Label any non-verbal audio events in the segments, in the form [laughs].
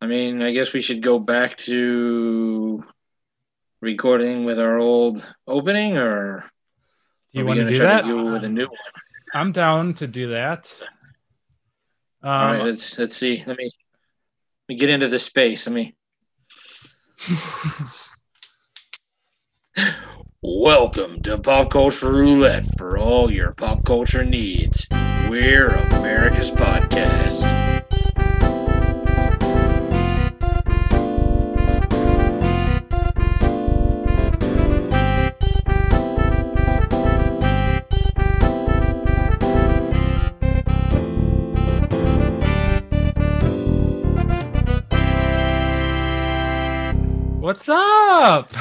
I mean, I guess we should go back to recording with our old opening, or Do you want to do that? go with a new one? I'm down to do that. Um, All right, let's let's see. Let me let me get into the space. Let me. [laughs] Welcome to Pop Culture Roulette for all your pop culture needs. We're America's podcast. What's up?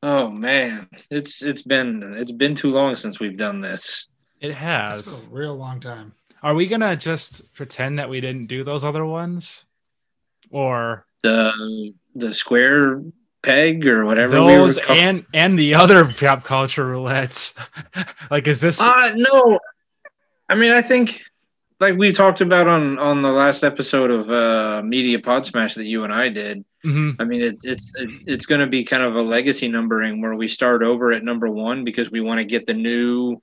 Oh man, it's it's been it's been too long since we've done this. It It's has. been a real long time. Are we gonna just pretend that we didn't do those other ones, or The the square peg or whatever we were those call- and and the other pop culture roulettes? [laughs] like, is this? Uh no. I mean, I think like we talked about on on the last episode of uh Media Pod Smash that you and I did. Mhm. I mean, it, it's it, it's going to be kind of a legacy numbering where we start over at number one because we want to get the new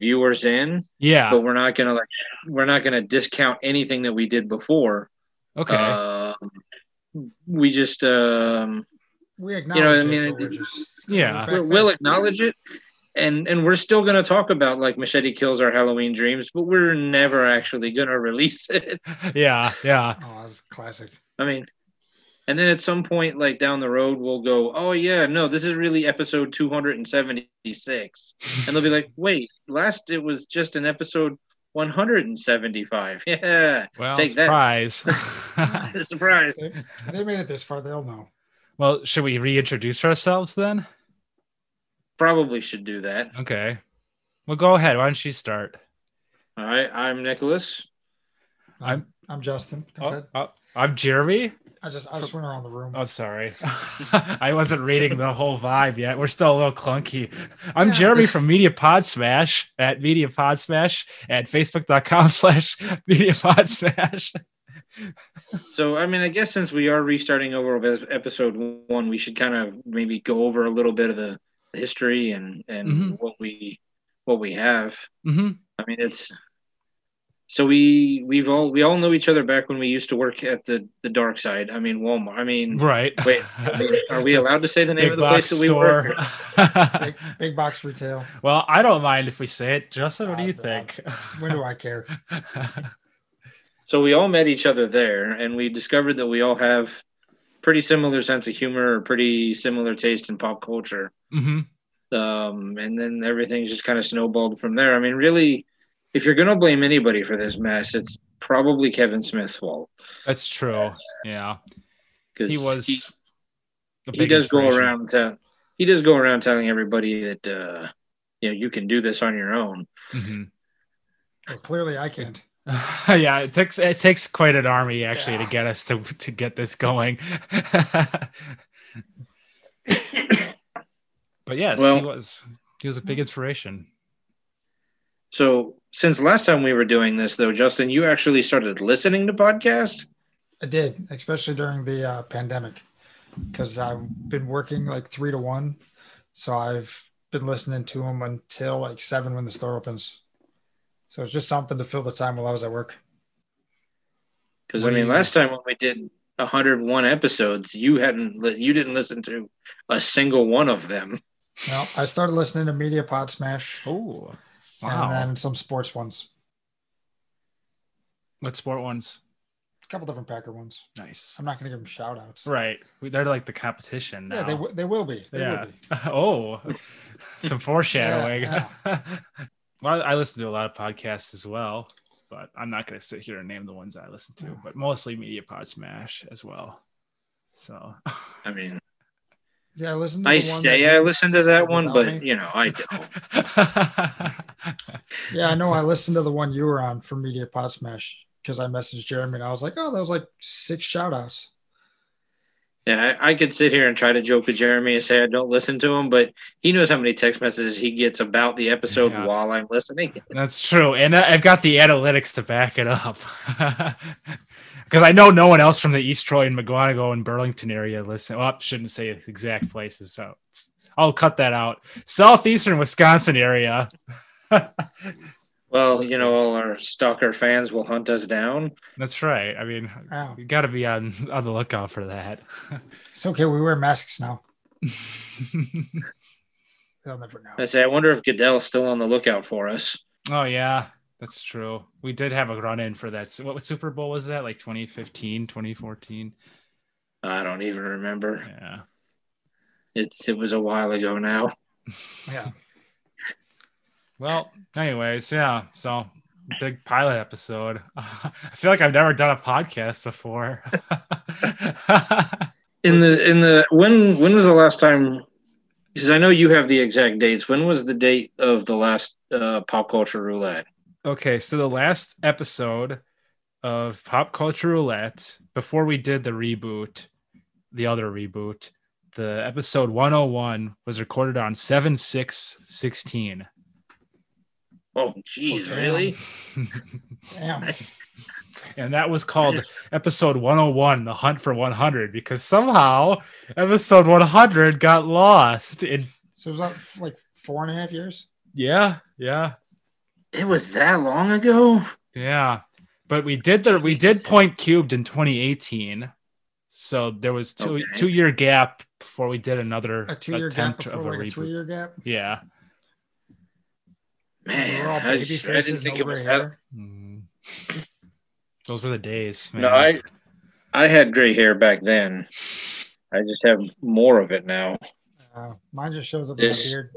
viewers in, Yeah. but we're not going to like we're not going to discount anything that we did before. Okay. Um, we just um, We acknowledge you know, I it, mean, it- just Yeah. back we'll, we'll acknowledge it, and and we're still going to talk about like Machete kills our Halloween dreams, but we're never actually going [laughs] to release it. yeah. Yeah. Oh, that's classic. I mean, and then at some point, like down the road, we'll go, oh yeah, no, this is really episode 276, and they'll be like, wait, last it was just an episode 175. [laughs] Yeah, Well, Take that. surprise. [laughs] [laughs] surprise. They, they made it this far. They'll know. well, should we reintroduce ourselves then? Probably should do that. Okay. Well, go ahead. Why don't you start? All right, I'm Nicholas. I'm- I'm Justin. Go Oh, ahead. oh, I'm Jeremy. I just I just went around the room. I'm sorry. [laughs] [laughs] I wasn't reading the whole vibe yet. We're still a little clunky. I'm Yeah. Jeremy from Media Pod Smash at Media Pod Smash at facebook.com [laughs] slash Media Pod Smash. So, I mean, I guess since we are restarting over with episode one, we should kind of maybe go over a little bit of the history and and Mhm. what we what we have. hmm I mean, it's so we we've all we all know each other back when we used to work at the the dark side. I mean, Walmart. I mean, Right. wait, are we, are we allowed to say the [laughs] name Big of the place box that we store. work? Big, big box retail. [laughs] well, I don't mind if we say it. Justin, what do you Uh, think? When do I care? [laughs] So we all met each other there, and we discovered that we all have pretty similar sense of humor, or pretty similar taste in pop culture. hmm um, and then everything just kind of snowballed from there. I mean, really, if you're gonna blame anybody for this mess, it's probably Kevin Smith's fault That's true. Yeah. because He was. he, the he does go around to, he does go around telling everybody that uh, you know you can do this on your own. Mhm. Well, clearly I can't. [laughs] yeah, it takes it takes quite an army actually to get us to to get this going. [laughs] but yes, he was he was a big inspiration. So since last time we were doing this, though, Justin, you actually started listening to podcasts. I did, especially during the uh, pandemic, because I've been working like three to one, so I've been listening to them until like seven when the store opens. So it's just something to fill the time while I was at work. Because I mean, you- last time when we did 101 episodes, you hadn't li- you didn't listen to a single one of them. No, I started listening to Media Pod Smash Oh, and then some sports ones, what sport ones? a couple different Packer ones. Nice. I'm not going to give them shout outs. Right, they're like the competition now. Yeah, they, w- they will be. They yeah. will be. [laughs] oh, some foreshadowing. Yeah, [laughs] well, I listen to a lot of podcasts as well, but I'm not going to sit here and name the ones I listen to, but mostly Media Pod Smash as well. So, [laughs] I mean, Yeah, I listened to I the say that I you listened to that one, but me. you know, I don't. [laughs] Yeah, I know. I listened to the one you were on for Media Pod Smash because I messaged Jeremy and I was like, oh, that was like six shout outs. Yeah, I, I could sit here and try to joke with Jeremy and say I don't listen to him, but he knows how many text messages he gets about the episode Yeah. while I'm listening. That's true. And I've got the analytics to back it up. [laughs] because I know no one else from the East Troy and Mukwonago and Burlington area listen. Well, I shouldn't say exact places, so I'll cut that out. Southeastern Wisconsin area. Well, you know, all our stalker fans will hunt us down. That's right. I mean, Wow. you got to be on on the lookout for that. It's okay. We wear masks now. [laughs] They'll never know. I say, I wonder if Goodell's still on the lookout for us. oh yeah, that's true. We did have a run in for that. So what Super Bowl was that? Like 2015, 2014? I don't even remember. Yeah. It's it was a while ago now. [laughs] Yeah. Well, anyways, yeah. So big pilot episode. [laughs] I feel like I've never done a podcast before. [laughs] In the in the when when was the last time? Because I know you have the exact dates. When was the date of the last uh, pop culture roulette? Okay, so the last episode of Pop Culture Roulette, before we did the reboot, the other reboot, the episode 101 was recorded on 7 6 16. Oh, jeez, Okay. really? [laughs] Damn. and that was called episode 101 the hunt for 100 because somehow episode 100 got lost in So it was like, like four and a half years. yeah yeah It was that long ago. yeah but we did the we did point cubed in 2018 so there was two Okay. two year gap before we did another A two year gap attempt before of a like a three year gap. yeah Man, We're all I, just, I didn't think it was gray that. Mm. those were the days man. No, I I had gray hair back then. I just have more of it now. Uh, mine just shows up in my beard.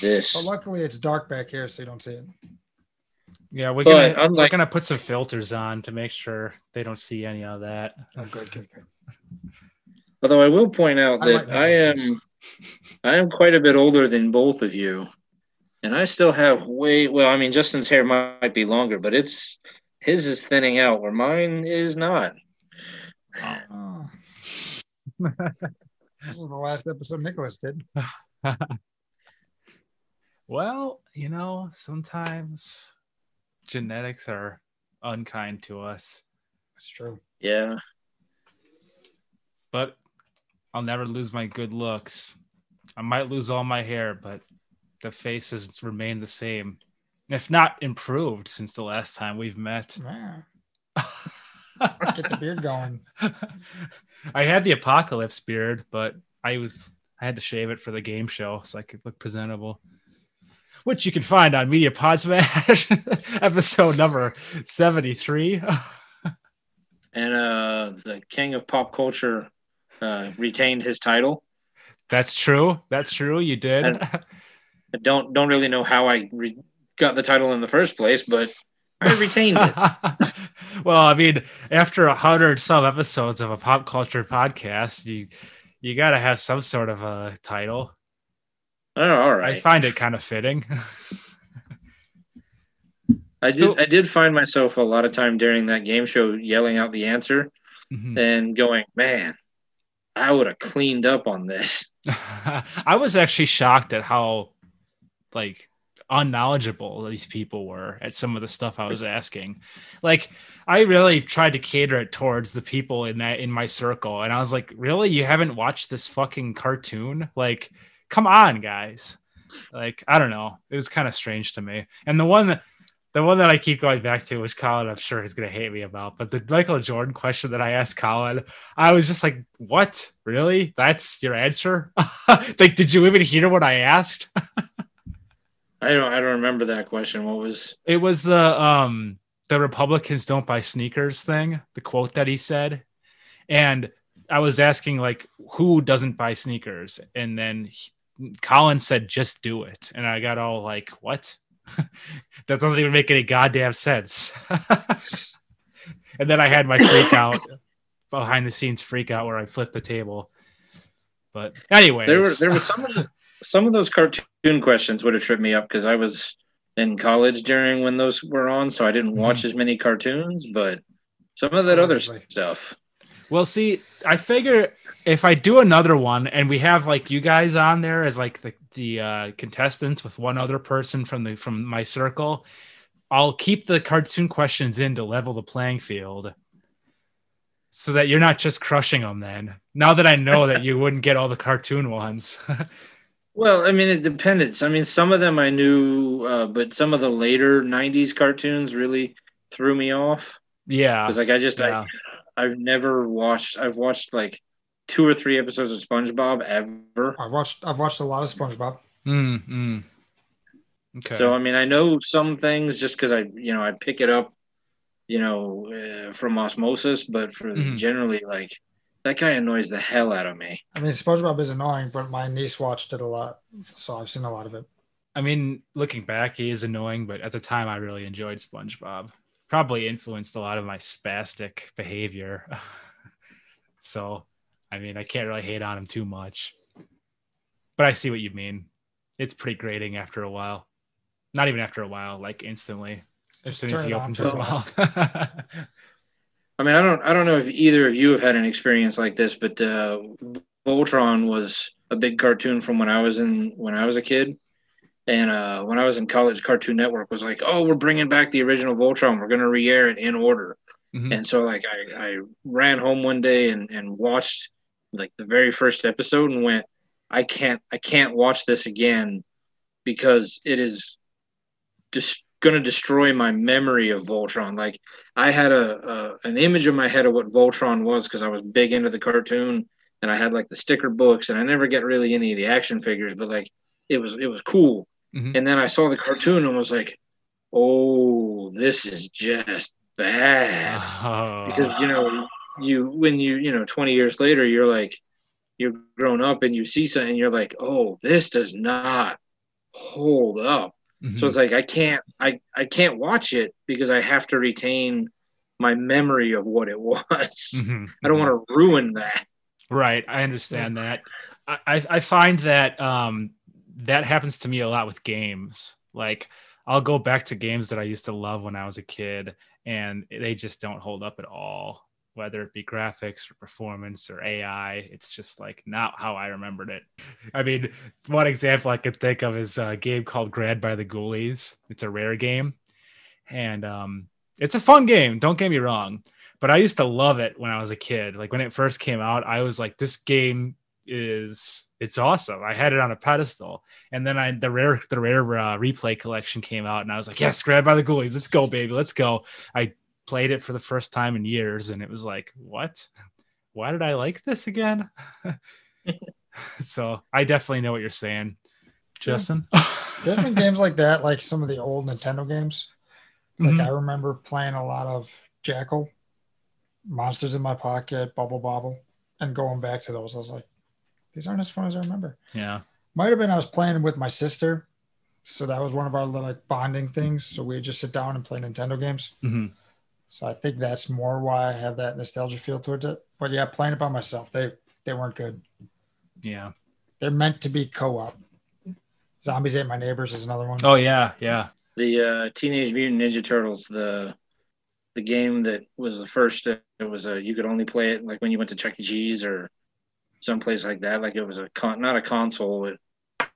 This. But luckily, it's dark back here, so you don't see it. yeah we're But gonna we're gonna put some filters on to make sure they don't see any of that Oh, good, good, good. Although I will point out I that like I am. I am quite a bit older than both of you. And I still have way well, I mean Justin's hair might be longer, but it's his is thinning out where mine is not. Oh. [laughs] this is the last episode Nicholas did. [laughs] Well, you know, sometimes genetics are unkind to us, That's true. Yeah. but I'll never lose my good looks. I might lose all my hair, but the face has remained the same, if not improved since the last time we've met. Yeah. [laughs] Get the beard going. [laughs] I had the apocalypse beard, but I was I had to shave it for the game show so I could look presentable. Which you can find on Media Pod Smash, [laughs] episode number 73. [laughs] And uh the king of pop culture uh retained his title. That's true. That's true. You did. And- I don't don't really know how I re- got the title in the first place, but I retained it. [laughs] well, I mean, after a hundred some episodes of a pop culture podcast, you you got to have some sort of a title. Oh, all right. I find it kind of fitting. [laughs] I did. So- I did find myself a lot of time during that game show yelling out the answer Mhm. and going, "Man, I would have cleaned up on this." [laughs] [laughs] I was actually shocked at how like unknowledgeable these people were at some of the stuff I was asking. Like I really tried to cater it towards the people in that in my circle and I was like, "Really? You haven't watched this fucking cartoon? Like come on, guys." Like I don't know. It was kind of strange to me. And the one that the one that I keep going back to, which Colin, I'm sure is going to hate me about, but the Michael Jordan question that I asked Colin, I was just like, "What? Really? That's your answer? [laughs] like, did you even hear what I asked?" [laughs] I don't. I don't remember that question. What was? It was the um the Republicans don't buy sneakers thing, the quote that he said, and I was asking like, who doesn't buy sneakers, and then he, Colin said, "Just do it," and I got all like, "What?" [laughs] that doesn't even make any goddamn sense. [laughs] and then I had my freak [coughs] out behind the scenes freak out where I flipped the table. But anyway, There were. There were some of the, some of those cartoon questions would have tripped me up because I was in college during when those were on, so I didn't mm-hmm. watch as many cartoons. But some of that other Allegedly. stuff. Well, see, I figure if I do another one and we have like you guys on there as like the the uh, contestants with one other person from the from my circle, I'll keep the cartoon questions in to level the playing field so that you're not just crushing them then. Now that I know that you wouldn't get all the cartoon ones. [laughs] Well, I mean, it depends. I mean, some of them I knew, uh, but some of the later '90s cartoons really threw me off yeah. because, like, I just yeah. I, I've never watched. I've watched like two or three episodes of SpongeBob ever. I've watched I've watched a lot of SpongeBob. Mm, mm. Okay. So I mean, I know some things just because I, you know, I pick it up, you know, uh, from osmosis. But for Mhm. generally, like, that guy annoys the hell out of me. I mean, SpongeBob is annoying, but my niece watched it a lot, so I've seen a lot of it. I mean, looking back, he is annoying, but at the time, I really enjoyed SpongeBob. Probably influenced a lot of my spastic behavior. [laughs] so, I mean, I can't really hate on him too much. But I see what you mean. It's pretty grating after a while. Not even after a while, like instantly. As soon as he opens his mouth. [laughs] I mean, I don't, I don't know if either of you have had an experience like this, but uh, Voltron was a big cartoon from when I was in when I was a kid, and uh, when I was in college, Cartoon Network was like, "Oh, we're bringing back the original Voltron. We're going to re-air it in order." Mhm. And so, like, I, I ran home one day and, and watched like the very first episode and went, "I can't, I can't watch this again because it is just going to destroy my memory of Voltron." Like, I had a, a an image in my head of what Voltron was because I was big into the cartoon and I had like the sticker books and I never get really any of the action figures, but like it was it was cool. Mhm. And then I saw the cartoon and was like, "Oh, this is just bad." Oh. Because you know, you when you you know 20 years later, you're like you're grown up and you see something, you're like, "Oh, this does not hold up." Mhm. So it's like I can't I I can't watch it because I have to retain my memory of what it [laughs] was. Mhm. I don't want to ruin that. Right, I understand that. I, I I find that um that happens to me a lot with games. Like I'll go back to games that I used to love when I was a kid, and they just don't hold up at all. Whether it be graphics or performance or AI, it's just like not how I remembered it. I mean, one example I could think of is a game called Grabbed by the Ghoulies. It's a rare game, and um, it's a fun game. Don't get me wrong, but I used to love it when I was a kid. Like when it first came out, I was like, this game is it's awesome. I had it on a pedestal, and then I the rare the rare uh, replay collection came out, and I was like, yes, Grabbed by the Ghoulies, let's go, baby, let's go. I played it for the first time in years, and it was like, what? Why did I like this again? [laughs] so I definitely know what you're saying, Justin. There's been games like that, like some of the old Nintendo games. Like Mhm. I remember playing a lot of Jackal, Monsters in My Pocket, Bubble Bobble, and going back to those. I was like, these aren't as fun as I remember. yeah. Might have been I was playing with my sister, so that was one of our little like bonding things. So we just sit down and play Nintendo games. hmm So I think that's more why I have that nostalgia feel towards it. But yeah, playing it by myself, they they weren't good. Yeah. They're meant to be co-op. Zombies Ate My Neighbors is another one. Oh yeah, yeah. The uh, Teenage Mutant Ninja Turtles, the the game that was the first. uh, It was a you could only play it like when you went to Chuck E. Cheese or someplace like that. Like it was a con, not a console, but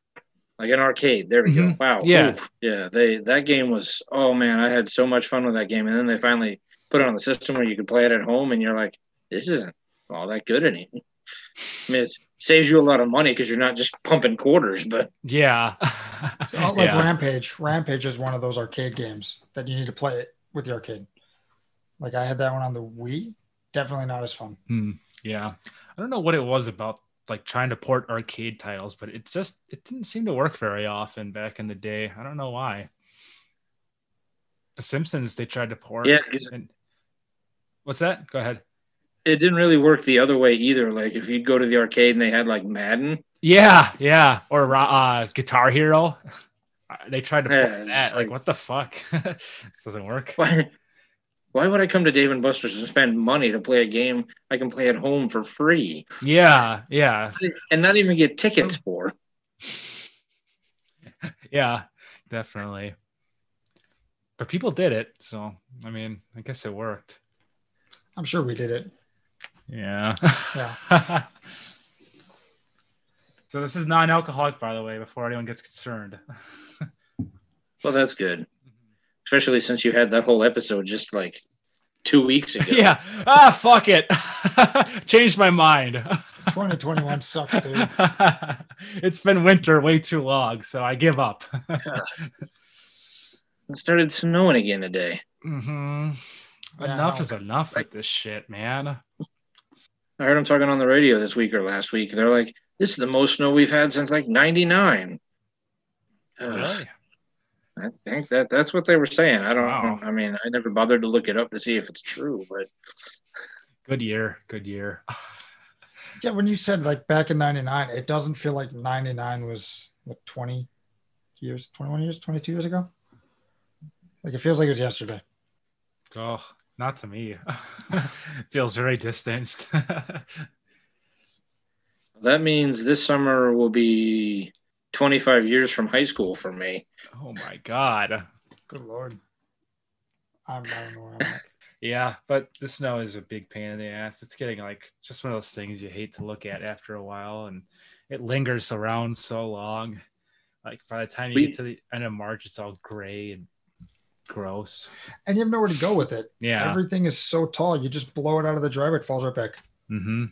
like an arcade. There we go. Mhm. Wow. Yeah. Oof. yeah. They that game was. Oh man, I had so much fun with that game. And then they finally put it on the system where you could play it at home, and you're like, this isn't all that good anymore. I mean, it saves you a lot of money because you're not just pumping quarters, but Yeah. [laughs] Like yeah. Rampage. Rampage is one of those arcade games that you need to play it with the arcade. Like I had that one on the Wii. Definitely not as fun. Hmm, yeah. I don't know what it was about like trying to port arcade titles, but it just it didn't seem to work very often back in the day. I don't know why. The Simpsons they tried to port. Yeah, and- what's that? Go ahead. it didn't really work the other way either. Like if you'd go to the arcade and they had like Madden, Yeah, yeah. Or uh, Guitar Hero. [laughs] They tried to port Yeah, that. Like, like- what the fuck? [laughs] this doesn't work. why? Why would I come to Dave and Buster's and spend money to play a game I can play at home for free Yeah, yeah, and not even get tickets for? [laughs] yeah. Definitely. But people did it, so I mean, I guess it worked. I'm sure we did it. Yeah. Yeah. [laughs] so this is non-alcoholic, by the way, before anyone gets concerned. [laughs] Well, that's good. Especially since you had that whole episode just like two weeks ago. Yeah. Ah, fuck it. [laughs] Changed my mind. [laughs] 2021 sucks, dude. [laughs] it's been winter way too long, so I give up. It started snowing again today. hmm Yeah, enough is enough with this shit, man. I heard them talking on the radio this week or last week. They're like, "This is the most snow we've had since like '99." Really? I think that that's what they were saying. I don't. Wow. I mean, I never bothered to look it up to see if it's true, but Good year. Good year. [sighs] Yeah, when you said like back in 99, it doesn't feel like 99 was what 20 years, 21 years, 22 years ago. Like it feels like it was yesterday. Oh, not to me. [laughs] Feels very distanced. [laughs] that means this summer will be 25 years from high school for me. oh my god. Good lord. I'm, don't know where I'm. Yeah, but the snow is a big pain in the ass. It's getting like just one of those things you hate to look at after a while, and it lingers around so long. Like by the time you We- get to the end of March, it's all gray and gross. And you have nowhere to go with it. Yeah. Everything is so tall. You just blow it out of the driveway, it falls right back. mm-hmm.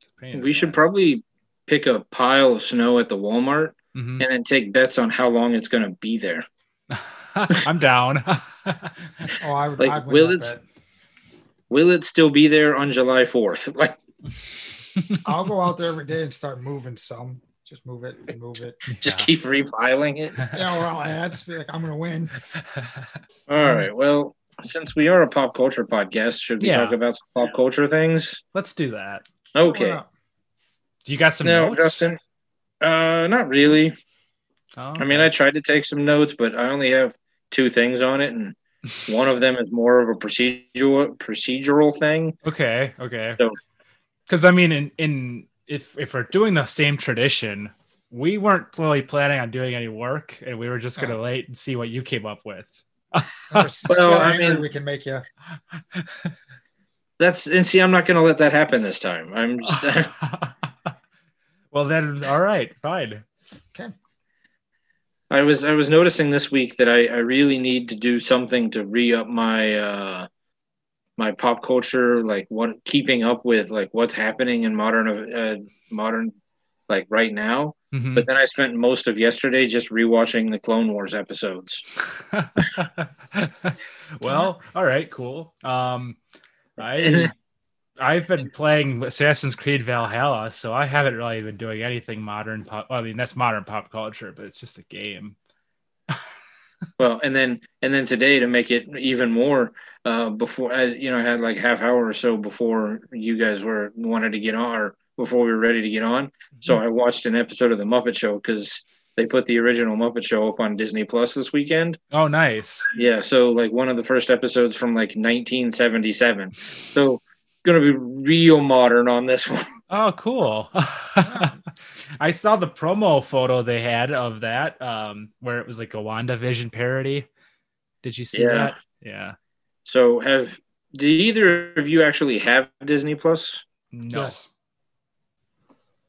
It's a pain in We should ass. probably pick a pile of snow at the Walmart Mhm. and then take bets on how long it's going to be there. [laughs] I'm down. [laughs] Oh, I would. Like, I'd will it- bet. Will it still be there on July 4th? [laughs] Like, I'll go out there every day and start moving some. Just move it and move it. just Yeah. keep repiling it. Yeah, well, I just be like, I'm gonna win. All right. Well, since we are a pop culture podcast, should we Yeah. talk about some pop culture things? Let's do that. Okay. Do you got some No, notes? Justin. Uh, not really. Oh, I mean, I tried to take some notes, but I only have two things on it, and [laughs] one of them is more of a procedural procedural thing. okay, okay. So- Because I mean, in in if if we're doing the same tradition, we weren't really planning on doing any work, and we were just gonna Oh. wait and see what you came up with. Or [laughs] see Well, how I mean- we can make you. [laughs] That's and see, I'm not going to let that happen this time. I'm just. Well, then, all right, fine. Okay. I was I was noticing this week that I, I really need to do something to re up my uh my pop culture like what keeping up with like what's happening in modern uh, modern like right now. Mhm. But then I spent most of yesterday just rewatching the Clone Wars episodes. [laughs] well, all right, cool. Um, I I've been playing Assassin's Creed Valhalla, so I haven't really been doing anything modern pop. Well, I mean, that's modern pop culture, but it's just a game. [laughs] Well, and then and then today to make it even more uh before I you know I had like half hour or so before you guys were wanted to get on or before we were ready to get on. So I watched an episode of the Muppet Show because they put the original Muppet Show up on Disney Plus this weekend. Oh, nice. Yeah, so like one of the first episodes from like 1977. So gonna be real modern on this one. [laughs] Oh, cool. [laughs] I saw the promo photo they had of that, um, where it was like a WandaVision parody. Did you see Yeah. that? Yeah. So have did either of you actually have Disney Plus? No. Yes,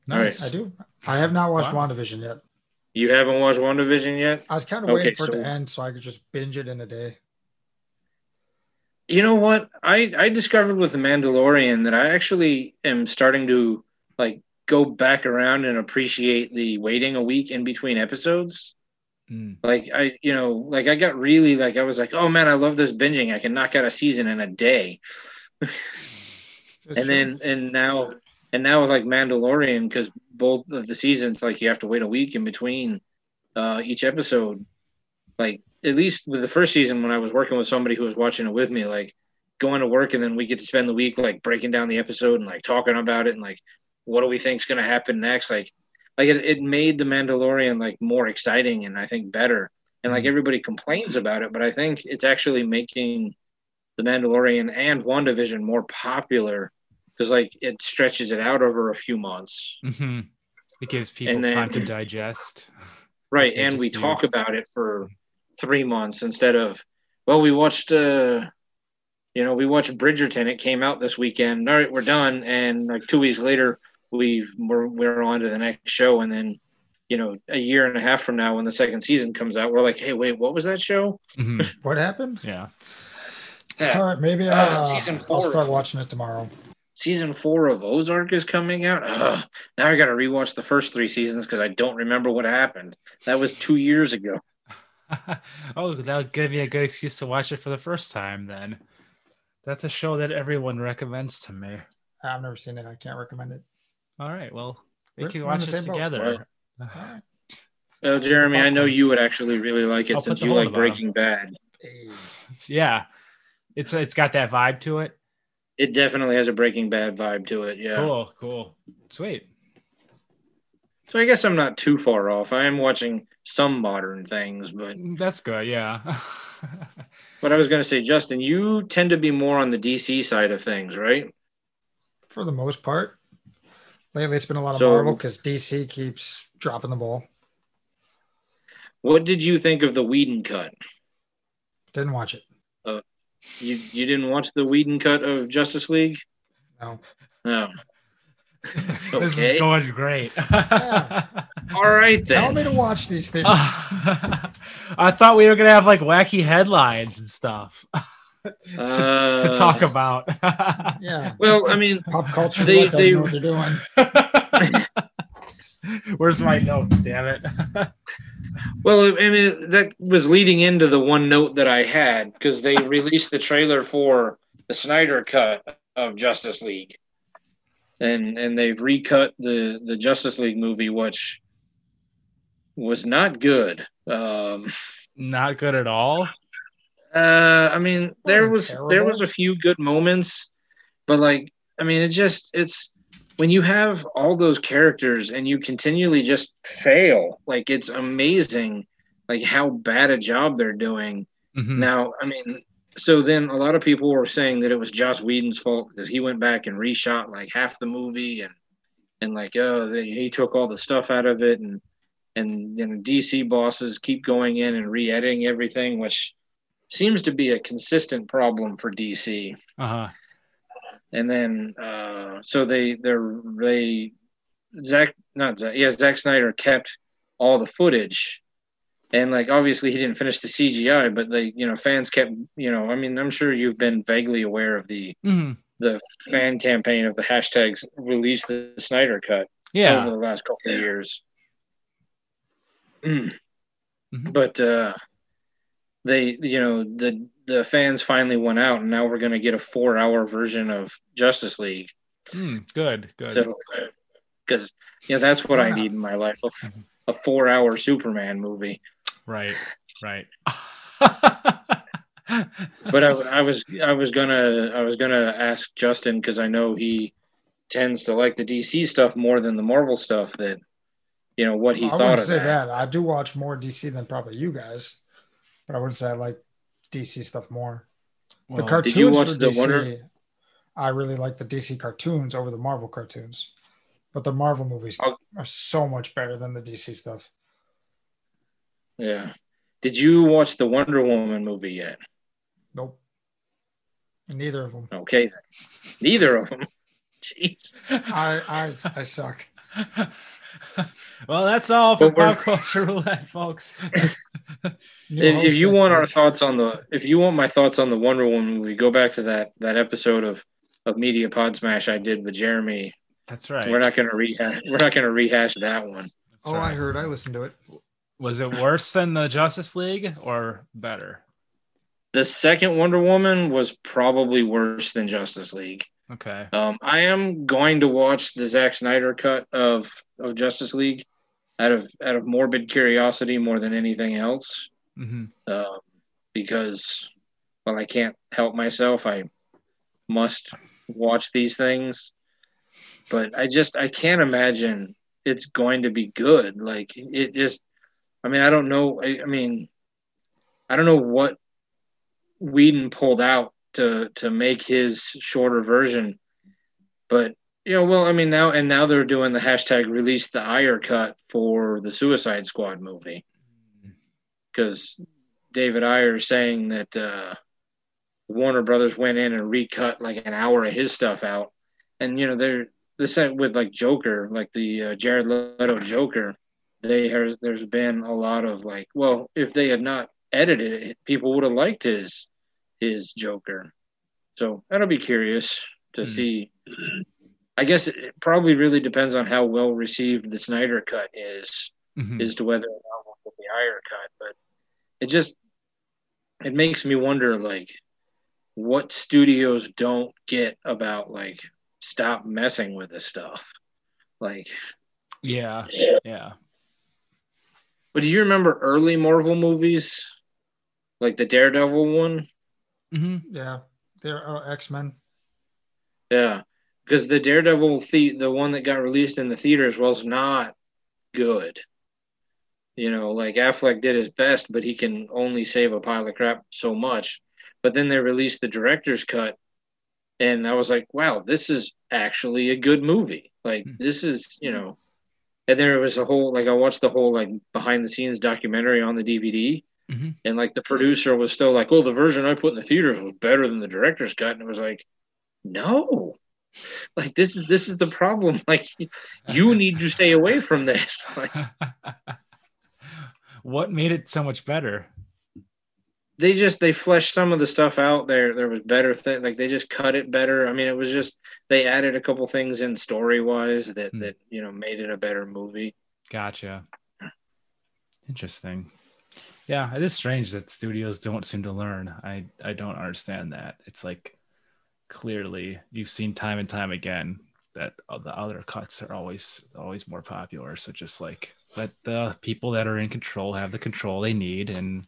Nice. I do. I have not watched Wow. WandaVision yet. You haven't watched WandaVision yet? I was kind of Okay, waiting for it to end so I could just binge it in a day. You know what? I I discovered with the Mandalorian that I actually am starting to like go back around and appreciate the waiting a week in between episodes. Mm. Like I, you know, like I got really like I was like, oh man, I love this binging. I can knock out a season in a day. And true. then and now and now with like Mandalorian because both of the seasons like you have to wait a week in between uh, each episode. Like at least with the first season when I was working with somebody who was watching it with me, like going to work and then we get to spend the week like breaking down the episode and like talking about it and like what do we think's going to happen next. Like like it, it made the Mandalorian like more exciting and I think better. And like Mhm. everybody complains about it, but I think it's actually making the Mandalorian and WandaVision more popular because like it stretches it out over a few months, hmm It gives people then- time to digest. right? And we talk about it for three months instead of well, we watched uh, you know, we watched Bridgerton. It came out this weekend. All right, we're done. And like two weeks later, we've we're we're on to the next show, and then you know, a year and a half from now when the second season comes out, we're like, hey, wait, what was that show? Mhm. [laughs] What happened? Yeah. Yeah. All right, maybe Uh, uh, season I'll start watching it tomorrow. Season four of Ozark is coming out. Ugh. Now I got to rewatch the first three seasons because I don't remember what happened. That was two years ago. [laughs] oh, that'll give me a good excuse to watch it for the first time then. That's a show that everyone recommends to me. I've never seen it. I can't recommend it. All right, well, we can watch the it same boat. together. [laughs] All right. Well, Jeremy, I know you would actually really like it I'll since you like. Breaking Bad. Yeah, it's it's got that vibe to it. It definitely has a Breaking Bad vibe to it. Yeah. Cool, cool, sweet. So I guess I'm not too far off. I am watching some modern things, but mm, That's good. Yeah. [laughs] but I was going to say, Justin, you tend to be more on the DC side of things, right? For the most part, lately it's been a lot of So- Marvel because DC keeps dropping the ball. What did you think of the Whedon cut? Didn't watch it. Uh, you you didn't watch the Whedon cut of Justice League? No. No. [laughs] this Okay. is going great. [laughs] All right Tell me to watch these things. [laughs] I thought we were gonna have like wacky headlines and stuff to, to Uh, talk about. yeah. Well, I mean, Pop culture They- doesn't they- know what they're doing. Where's my notes? Damn it! well, I mean, that was leading into the one note that I had because they released the trailer for the Snyder cut of Justice League, and and they've recut the the Justice League movie, which was not good. Um, Not good at all. Uh, I mean, there was there was a few good moments, but like, I mean, it just it's when you have all those characters and you continually just fail. Like, it's amazing, like how bad a job they're doing. Mhm. Now, I mean, so then a lot of people were saying that it was Joss Whedon's fault because he went back and reshot like half the movie and and like oh they, he took all the stuff out of it and and you know DC bosses keep going in and re-editing everything, which seems to be a consistent problem for DC. Uh-huh. And then uh, so they they're they Zack not Zack yeah Zack Snyder kept all the footage and like obviously he didn't finish the CGI, but like you know fans kept you know I mean I'm sure you've been vaguely aware of the Mhm. the fan campaign of the hashtags release the Snyder cut Yeah. over the last couple of years. [clears throat] Mm. Mhm. But uh, they you know the the fans finally went out, and now we're going to get a four hour version of Justice League. Mm, good. Good. So because you know that's what I need in my life a, Mhm. a four hour Superman movie. Right. Right. [laughs] But I, I was I was gonna I was gonna ask Justin because I know he tends to like the DC stuff more than the Marvel stuff. That you know what he I thought wouldn't of say that. that. I do watch more DC than probably you guys, but I wouldn't say I like DC stuff more. the cartoons did you watch for the DC, Wonder- I really like the DC cartoons over the Marvel cartoons, but the Marvel movies Oh. are so much better than the DC stuff. Yeah. Did you watch the Wonder Woman movie yet? Nope, neither of them. Okay, then. neither of them. [laughs] Jeez. I I I suck. [laughs] well, that's all for pop culture roulette, folks. [laughs] If, if you want our thoughts on the, if you want my thoughts on the Wonder Woman movie, go back to that that episode of of Media Pod Smash I did with Jeremy. That's right. We're not going to rehash. We're not going to rehash that one. That's oh, right. I heard. I listened to it. Was it worse than the Justice League or better? The second Wonder Woman was probably worse than Justice League. Okay. Um, I am going to watch the Zack Snyder cut of of Justice League out of out of morbid curiosity more than anything else. hmm um, because well i can't help myself i must watch these things but i just i can't imagine it's going to be good like it just i mean i don't know. I, I mean i don't know what Whedon pulled out to to make his shorter version. But you know well i mean now and now they're doing the hashtag release the Ayer cut for the suicide squad movie. Because David Ayer is saying that uh, Warner Brothers went in and recut like an hour of his stuff out, and you know they're the same with like Joker, like the uh, Jared Leto Joker. They has there's been a lot of like, well, if they had not edited it, people would have liked his his Joker. So that'll be curious to Hmm. see. I guess it probably really depends on how well received the Snyder cut is Mhm. as to whether or not we'll get the Ayer cut. But it just it makes me wonder like what studios don't get about like stop messing with this stuff. Like yeah, yeah. But do you remember early Marvel movies? Like the Daredevil one? hmm Yeah, they're uh, X Men. Yeah. Because the Daredevil the the one that got released in the theaters was not good. You know, like Affleck did his best, but he can only save a pile of crap so much. But then they released the director's cut, and I was like, wow, this is actually a good movie. Like Hmm. this is, you know. And there was a whole like I watched the whole like behind the scenes documentary on the DVD, Mhm. and like the producer was still like, "Oh, the version I put in the theaters was better than the director's cut," and it was like, "No, like this is this is the problem. [laughs] Like you need to stay away from this." [laughs] Like, [laughs] what made it so much better? They just they fleshed some of the stuff out there. There was better thing like they just cut it better. I mean, it was just they added a couple things in story wise that Hmm. that you know made it a better movie. Gotcha. Interesting. Yeah, it is strange that studios don't seem to learn. I I don't understand that. It's like clearly you've seen time and time again that uh, the other cuts are always always more popular. So just like let the people that are in control have the control they need and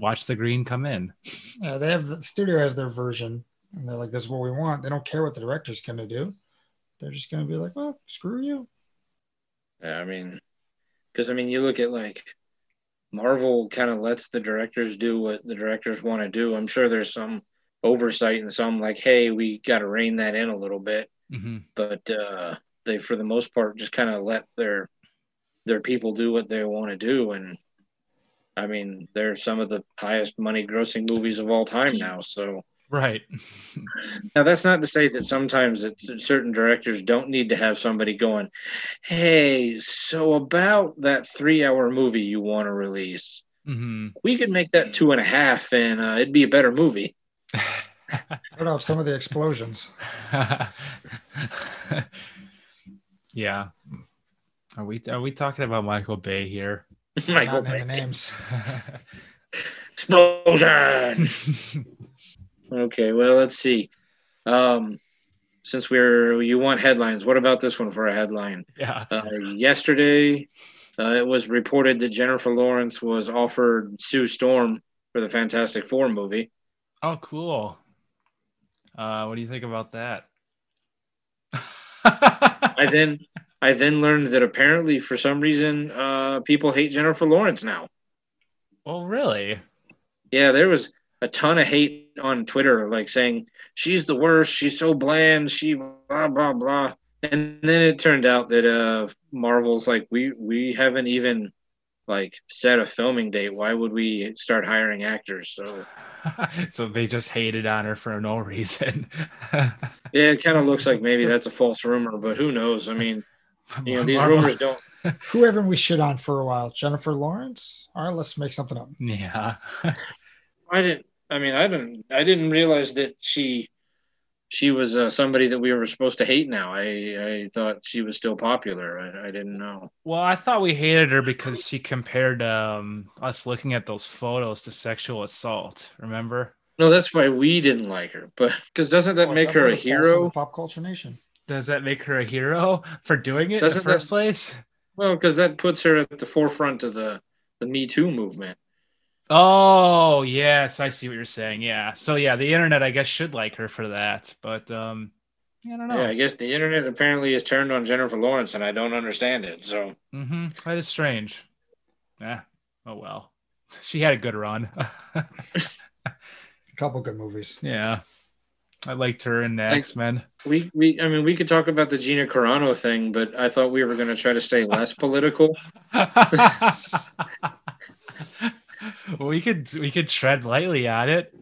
watch the green come in. Yeah, they have the studio has their version, and they're like, "This is what we want." They don't care what the director's going to do. They're just going to be like, "Well, screw you." Yeah, I mean, because I mean, you look at like Marvel kind of lets the directors do what the directors want to do. I'm sure there's some oversight and some like, hey, we got to rein that in a little bit. hmm But uh, they, for the most part, just kind of let their their people do what they want to do. And I mean, they're some of the highest money grossing movies of all time now. So Right. [laughs] now that's not to say that sometimes that certain directors don't need to have somebody going, "Hey, so about that three-hour movie you want to release, hmm we could make that two and a half, and uh, it'd be a better movie." [laughs] What about some of the explosions? [laughs] yeah. Are we are we talking about Michael Bay here? [laughs] In Bay. names. [laughs] explosion. [laughs] okay, well, let's see. Um, since we're you want headlines, what about this one for a headline? yeah. Uh, yesterday, uh, it was reported that Jennifer Lawrence was offered Sue Storm for the Fantastic Four movie. Oh, cool. Uh, what do you think about that? I then I then learned that apparently for some reason uh, people hate Jennifer Lawrence now. oh, really? Yeah, there was a ton of hate on Twitter, like saying she's the worst, she's so bland, she blah blah blah. And then it turned out that uh, Marvel's like we we haven't even like set a filming date. Why would we start hiring actors? So [laughs] so they just hated on her for no reason. [laughs] yeah, it kind of looks like maybe that's a false rumor, but who knows? I mean, [laughs] you know, these Marvel- rumors don't. [laughs] Who haven't we shit on for a while? Jennifer Lawrence. All right, let's make something up. Yeah. [laughs] I didn't. I mean, I didn't. I didn't realize that she she was uh, somebody that we were supposed to hate. Now I I thought she was still popular. I, I didn't know. Well, I thought we hated her because she compared um, us looking at those photos to sexual assault. Remember? No, that's why we didn't like her. But because doesn't that Oh, make it's her a one of the pulse of hero? Pop culture nation. Does that make her a hero [laughs] for doing it in Doesn't the first that- place? Well, because that puts her at the forefront of the the Me Too movement. Oh, yes, I see what you're saying. Yeah. So yeah, the internet I guess should like her for that, but um I don't know. Yeah, I guess the internet apparently is turned on Jennifer Lawrence, and I don't understand it. So Mm-hmm. That is strange. Yeah. Oh well. [laughs] She had a good run. [laughs] A couple good movies. yeah. I liked her in the Like- X Men. we we I mean we could talk about the Gina Carano thing, but I thought we were going to try to stay less political. [laughs] [laughs] we could we could tread lightly on it.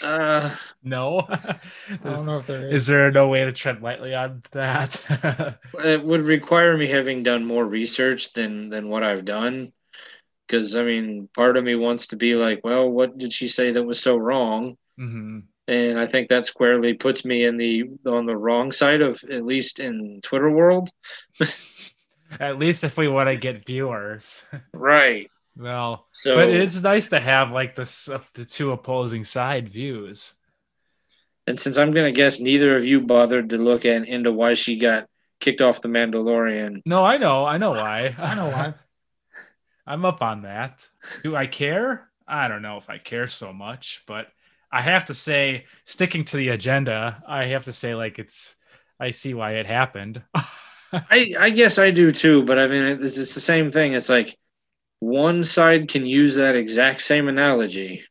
Uh, no. I [laughs] don't know if there Is is. there no way to tread lightly on that? it would require me having done more research than than what I've done. Because I mean, part of me wants to be like, well, what did she say that was so wrong? Hmm And I think that squarely puts me in the on the wrong side of at least in Twitter world. [laughs] At least if we want to get viewers. Right. well, So but it's nice to have like this the two opposing side views. and since I'm gonna guess neither of you bothered to look at into why she got kicked off the Mandalorian. No, I know, I know why. [laughs] I know why. [laughs] I'm up on that. Do I care? I don't know if I care so much, but I have to say, sticking to the agenda, I have to say, like, it's, I see why it happened. [laughs] I I guess I do too, but I mean it's just the same thing. It's like one side can use that exact same analogy,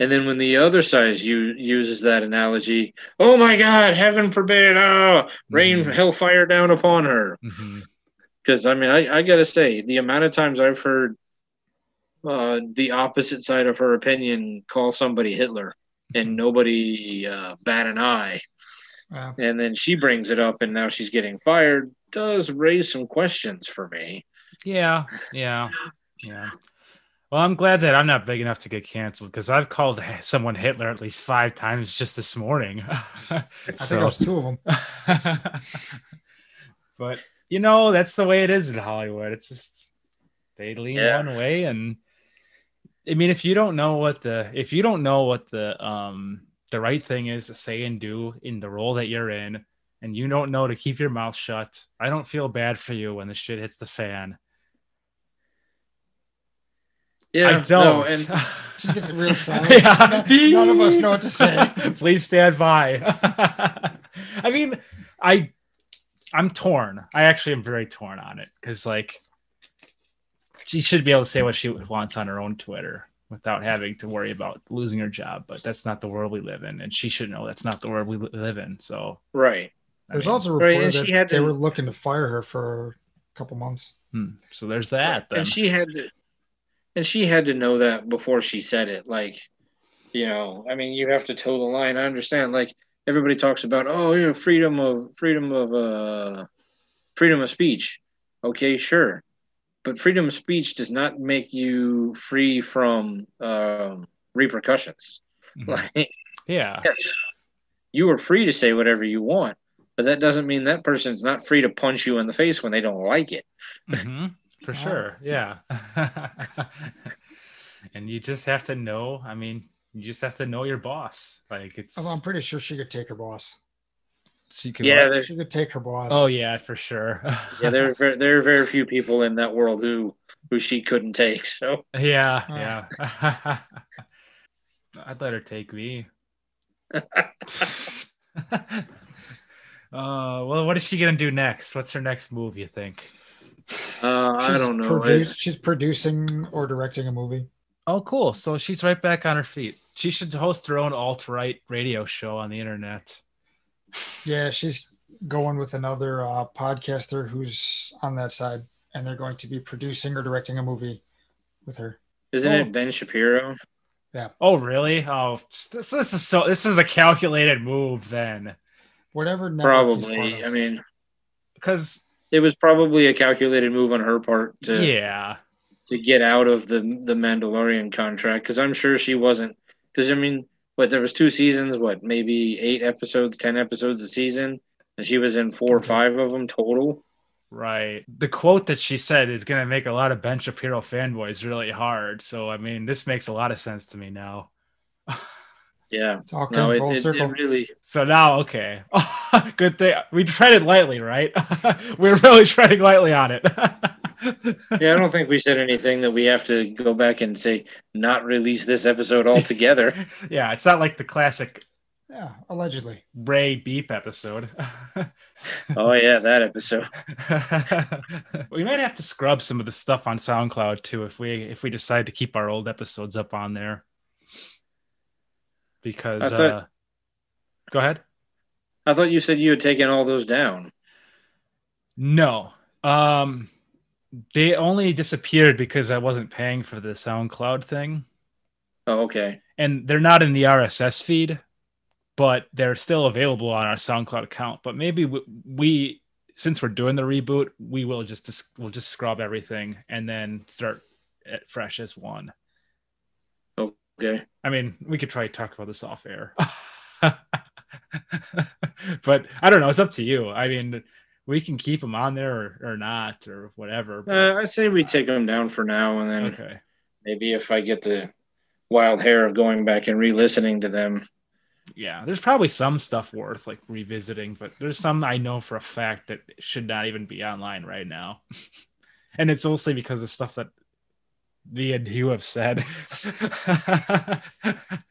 and then when the other side u- uses that analogy, oh my God, heaven forbid, oh, rain Mhm. hellfire down upon her. Because I mean, I, I gotta say, the amount of times I've heard uh, the opposite side of her opinion call somebody Hitler, and nobody uh, bat an eye, Yeah. and then she brings it up, and now she's getting fired, does raise some questions for me. Yeah, yeah, yeah. Well, I'm glad that I'm not big enough to get canceled because I've called [laughs] someone Hitler at least five times just this morning. I think it was two of them. but you know, that's the way it is in Hollywood. It's just they lean Yeah. one way and I mean if you don't know what the if you don't know what the um the right thing is to say and do in the role that you're in and you don't know to keep your mouth shut, I don't feel bad for you when the shit hits the fan. Yeah, I don't. and [laughs] Just gets real [laughs] silent. Yeah. None of us know what to say. [laughs] Please stand by. I mean, I I'm torn. I actually am very torn on it because like she should be able to say what she wants on her own Twitter without having to worry about losing her job. But that's not the world we live in, and she should know that's not the world we live in. So right. I There's mean, also reported and that she had they to- were looking to fire her for a couple months. hmm, so there's that. Then. and she had to and she had to know that before she said it like you know i mean you have to toe the line i understand like everybody talks about oh you know freedom of freedom of uh freedom of speech okay sure but freedom of speech does not make you free from um repercussions Mhm. [laughs] like yeah. yes you are free to say whatever you want but that doesn't mean that person's not free to punch you in the face when they don't like it hmm for Wow. sure yeah [laughs] and you just have to know i mean you just have to know your boss like it's Although I'm pretty sure she could take her boss. So you can yeah what? there's She could take her boss. oh yeah for sure yeah, there are very, there are very few people in that world who who she couldn't take. So yeah Uh. yeah [laughs] i'd let her take me [laughs] uh well what is she gonna do next what's her next move you think uh, I don't know. Produced, she's producing or directing a movie. oh cool so she's right back on her feet she should host her own alt-right radio show on the internet Yeah, she's going with another uh, podcaster who's on that side, and they're going to be producing or directing a movie with her. Isn't Oh. it Ben Shapiro? Yeah. Oh, really? Oh, this, this is so. This is a calculated move then, Whatever. network Probably. I mean, because it was probably a calculated move on her part to yeah, to get out of the the Mandalorian contract because I'm sure she wasn't. Because I mean, what there was two seasons, what maybe eight episodes, ten episodes a season, and she was in four or five of them total. right. The quote that she said is going to make a lot of Ben Shapiro fanboys really hard. So, I mean, this makes a lot of sense to me now. [laughs] Yeah. it's all come No, it, full it, circle. it really. So now, okay, [laughs] good thing we treaded lightly, right? [laughs] We're really treading lightly on it. Yeah, I don't think we said anything that we have to go back and say not release this episode altogether. [laughs] yeah, it's not like the classic yeah, allegedly. Ray Beep episode. [laughs] oh yeah, that episode. [laughs] we might have to scrub some of the stuff on SoundCloud too if we if we decide to keep our old episodes up on there. Because thought- uh go ahead. I thought you said you had taken all those down. No. Um they only disappeared because I wasn't paying for the SoundCloud thing. Oh, okay. and they're not in the RSS feed, but they're still available on our SoundCloud account. But maybe we, we since we're doing the reboot, we will just we'll just scrub everything and then start at fresh as one. Okay. I mean, we could try to talk about this off air. [laughs] but I don't know. It's up to you. I mean, we can keep them on there or, or not or whatever. But... Uh, I say we take them down for now, and then okay. maybe if I get the wild hair of going back and re-listening to them. Yeah, there's probably some stuff worth like revisiting, but there's some I know for a fact that should not even be online right now. [laughs] and it's mostly because of stuff that me and you have said. [laughs]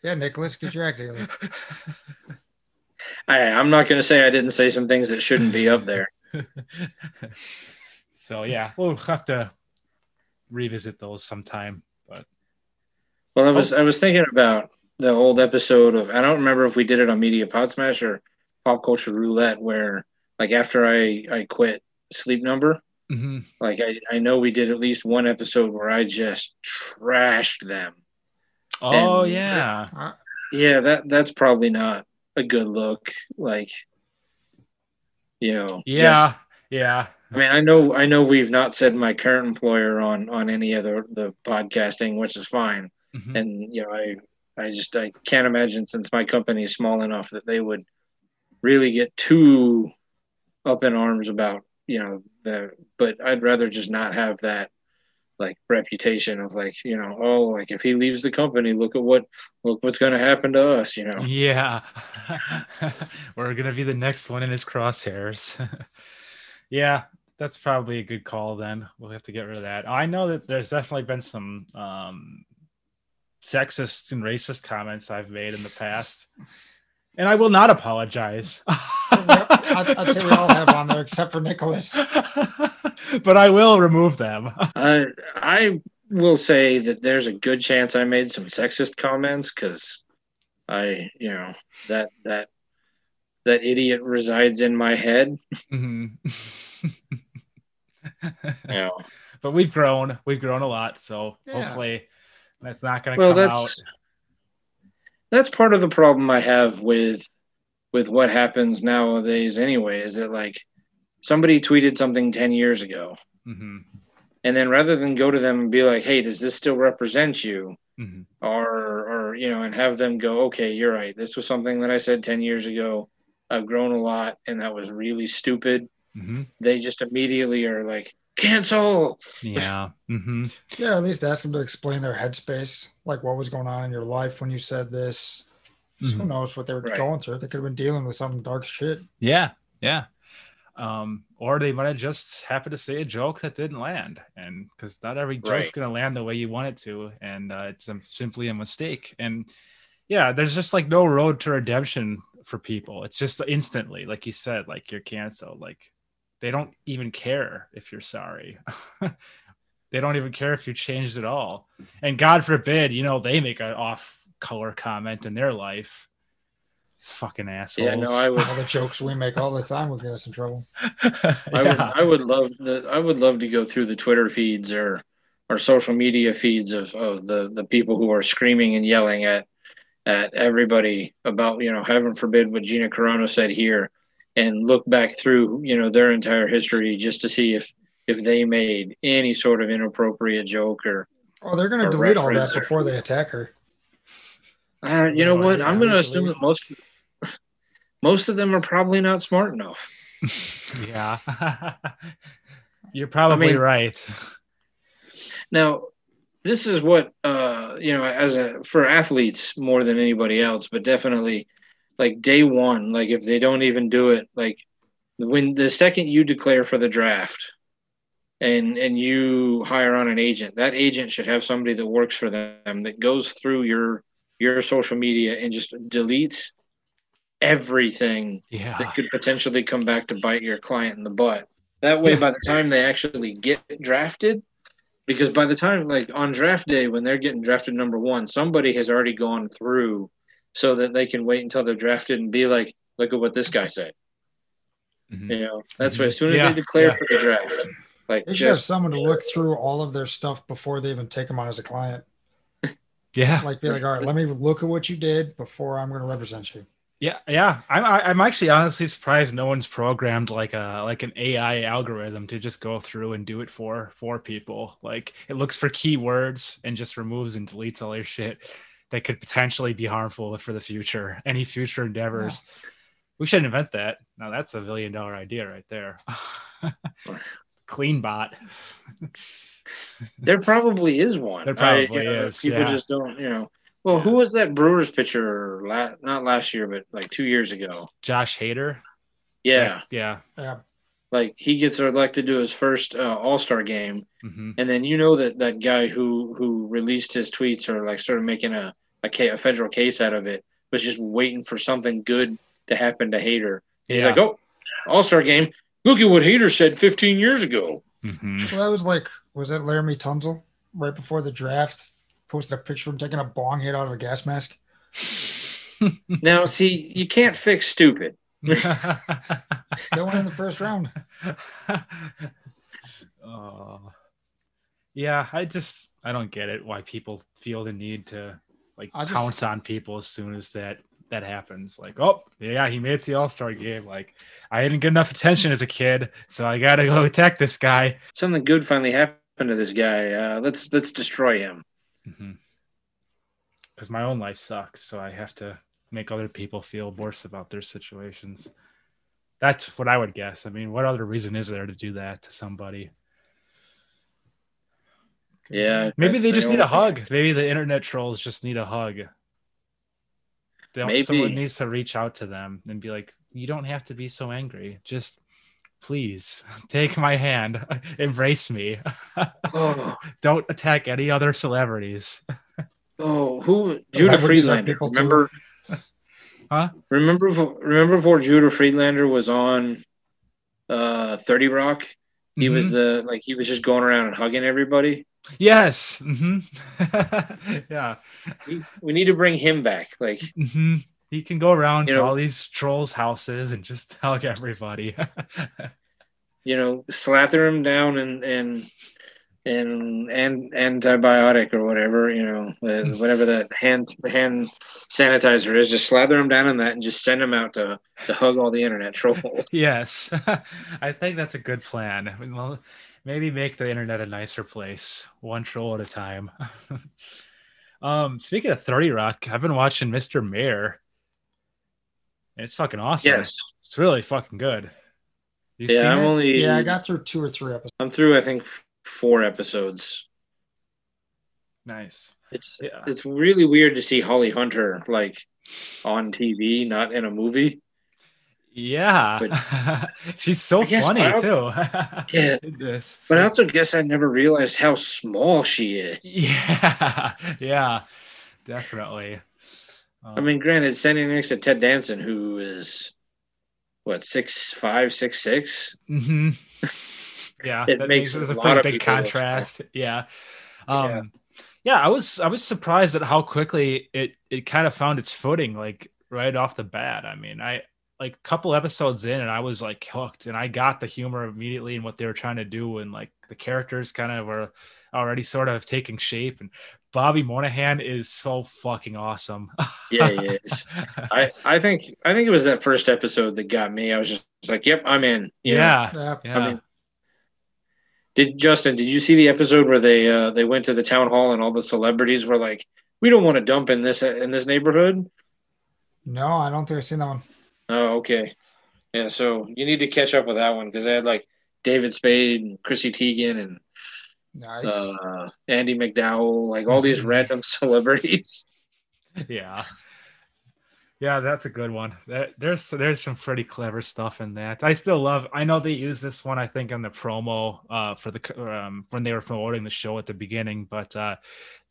yeah, Nicholas, get your act together. [laughs] I, I'm not going to say I didn't say some things that shouldn't be up there. [laughs] so yeah, we'll have to revisit those sometime. But well, I was I was thinking about the old episode of I don't remember if we did it on Media Pod Smash or Pop Culture Roulette, where like after I I quit Sleep Number, mm-hmm. like I I know we did at least one episode where I just trashed them. Oh and yeah, uh, yeah. That that's probably not a good look. Like you know yeah just, yeah i mean i know i know we've not said my current employer on on any other the, podcasting which is fine mm-hmm. and you know i i just i can't imagine since my company is small enough that they would really get too up in arms about you know the but i'd rather just not have that like reputation of like you know oh like if he leaves the company look at what look what's going to happen to us you know? Yeah. [laughs] We're going to be the next one in his crosshairs. [laughs] Yeah that's probably a good call then. We'll have to get rid of that. I know that there's definitely been some um sexist and racist comments i've made in the past. And I will not apologize. [laughs] so I'd, I'd, say we all have on there except for Nicholas. [laughs] but I will remove them. [laughs] I I will say that there's a good chance I made some sexist comments because I, you know, that that that idiot resides in my head. Mm-hmm. [laughs] yeah. But we've grown. We've grown a lot. So yeah. hopefully that's not going to well, come that's, out. That's part of the problem I have with with what happens nowadays anyway, is that like somebody tweeted something 10 years ago. Mm-hmm. And then rather than go to them and be like, hey, does this still represent you? Mm-hmm. Or, or, you know, and have them go, okay, you're right. This was something that I said 10 years ago. I've grown a lot and that was really stupid. Mm-hmm. They just immediately are like, cancel. Yeah. Mm-hmm. Yeah. At least ask them to explain their headspace, like what was going on in your life when you said this. Mm-hmm. Who knows what they were right. going through? They could have been dealing with some dark shit. Yeah. Yeah um, or they might have just happened to say a joke that didn't land, and because not every joke's right. going to land the way you want it to, and uh, it's a, simply a mistake. And yeah, there's just like no road to redemption for people. It's just instantly, like you said, like you're canceled. Like they don't even care if you're sorry. [laughs] they don't even care if you changed at all. And God forbid, you know, they make an off color comment in their life fucking assholes. Yeah, no, I would. all the jokes we make all the time will get us in trouble. yeah. [laughs] I would, I would love the, I would love to go through the Twitter feeds or, or social media feeds of, of the, the people who are screaming and yelling at, at everybody about, you know, heaven forbid what Gina Carano said here, and look back through, you know, their entire history just to see if, if they made any sort of inappropriate joke or. Oh, they're going to delete all that before they attack her. Uh, you know what? I'm going to assume that most most of them are probably not smart enough. [laughs] yeah. [laughs] You're probably I mean, right. Now, this is what uh, you know, as a for athletes more than anybody else, but definitely like day one, like if they don't even do it, like when the second you declare for the draft and and you hire on an agent, that agent should have somebody that works for them that goes through your your social media and just deletes everything yeah. that could potentially come back to bite your client in the butt. That way, by the time they actually get drafted, because by the time, like on draft day, when they're getting drafted number one, somebody has already gone through so that they can wait until they're drafted and be like, look at what this guy said. Mm-hmm. You know, that's mm-hmm. why as soon as yeah. they declare yeah. for the draft, like they should just, have someone to look through all of their stuff before they even take them on as a client. Yeah, Like, be like, all right, let me look at what you did before I'm going to represent you. yeah, yeah. I'm I- I'm actually honestly surprised no one's programmed like a like an AI algorithm to just go through and do it for for people. Like it looks for keywords and just removes and deletes all your shit that could potentially be harmful for the future. [laughs] Any future endeavors. We should invent that. Now that's a billion dollar idea right there. [laughs] Clean bot. [laughs] There probably is one. There probably I- you know, is, People yeah. just don't, you know. Well, who was that Brewers pitcher? La- not last year, but like two years ago. Josh Hader. Yeah, Yeah. Yeah. like he gets elected to his first uh, All Star game, hmm and then you know that that guy who who released his tweets or like started making a a, ca- a federal case out of it was just waiting for something good to happen to Hader. He's Yeah. like, oh, All Star game. Look at what Hader said 15 years ago. Hmm Well, that was like, was that Laremy Tunsil right before the draft? Posted a picture of him taking a bong hit out of a gas mask. [laughs] Now, see, you can't fix stupid. [laughs] Still went in the first round. [laughs] oh. Yeah, I just I don't get it why people feel the need to like I just- pounce on people as soon as that that happens. Like, oh yeah, he made it to the All Star game. Like, I didn't get enough attention as a kid, so I gotta go attack this guy. Something good finally happened to this guy. Uh, let's let's destroy him. Because my own life sucks, so I have to make other people feel worse about their situations. That's what I would guess. I mean, what other reason is there to do that to somebody? Yeah, Maybe they the just need a hug. Maybe the internet trolls just need a hug. Maybe. Someone needs to reach out to them and be like, "You don't have to be so angry. Just please [laughs] take my hand, [laughs] embrace me. Oh, [laughs] don't attack any other celebrities." oh, who? Judah Friedlander. Remember? Huh? Remember? Remember before Judah Friedlander was on uh, Thirty Rock? He was Mhm. the like he was just going around and hugging everybody. Yes. hmm [laughs] yeah. We, we need to bring him back. Like hmm He can go around to know- all these trolls' houses and just [laughs] hug everybody. [laughs] you know, slather him down and and and and antibiotic or whatever, you know, uh, whatever that hand hand sanitizer is. Just slather him down in that and just send him out to to hug all the internet trolls. yes. I think that's a good plan. Well, maybe make the internet a nicer place, one troll at a time. [laughs] um, speaking of 30 Rock, I've been watching Mr. Mayor. It's fucking awesome. yes, It's really fucking good. You yeah, seen I'm it? only Yeah, I got through two or three episodes. I'm through. I think four episodes. nice. It's Yeah. it's really weird to see Holly Hunter like on TV, not in a movie. Yeah. [laughs] She's so funny I- too. [laughs] Yeah. This- But I also guess I never realized how small she is. yeah. [laughs] Yeah. Definitely. I mean, granted, standing next to Ted Danson, who is what six five, six six. hmm Yeah, It that makes makes a a lot of big contrast. Yeah. Yeah. Um yeah. I was I was surprised at how quickly it it kind of found its footing like right off the bat. I mean, I like a couple episodes in and I was like hooked and I got the humor immediately and what they were trying to do and like the characters kind of were already sort of taking shape and Bobby Moynihan is so fucking awesome. Yeah, he is. [laughs] I, I think I think it was that first episode that got me. I was just like, "Yep, I'm in." you yeah. Yeah. Yeah. I mean, did Justin? Did you see the episode where they uh, they went to the town hall and all the celebrities were like, "We don't want to dump in this in this neighborhood." No, I don't think I've seen that one. Oh, okay. Yeah, so you need to catch up with that one because they had like David Spade and Chrissy Teigen and Nice. uh, Andie MacDowell, like all these [laughs] random [laughs] celebrities. yeah yeah that's a good one. There's there's some pretty clever stuff in that. I still love i know they use this one i think in the promo uh for the um when they were promoting the show at the beginning but uh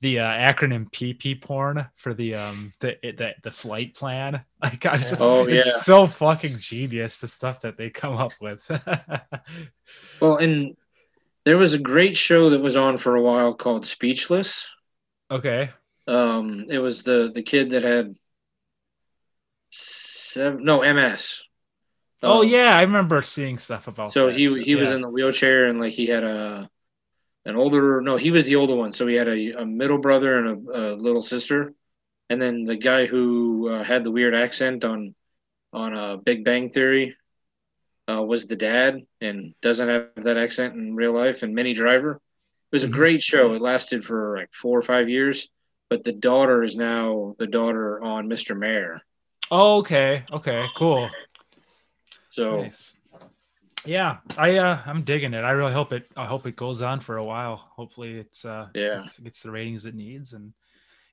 the uh, acronym pp porn for the um the the, the flight plan. [laughs] Like i just Oh, it's so fucking genius the stuff that they come up with. [laughs] Well, and there was a great show that was on for a while called Speechless. okay. Um, it was the the kid that had seven, no MS. oh Um, yeah i remember seeing stuff about So that he he was in the wheelchair and like he had a an older. No, he was the older one. So he had a, a middle brother and a, a little sister, and then the guy who uh, had the weird accent on on uh, Big Bang Theory uh, was the dad and doesn't have that accent in real life. And Minnie Driver. It was a Mhm. great show. It lasted for like four or five years. But the daughter is now the daughter on Mr. Mayor. Oh, okay. Okay. Cool. So Nice. Yeah, I uh, I'm digging it. I really hope it. I hope it goes on for a while. Hopefully, it's uh, Yeah. gets, gets the ratings it needs, and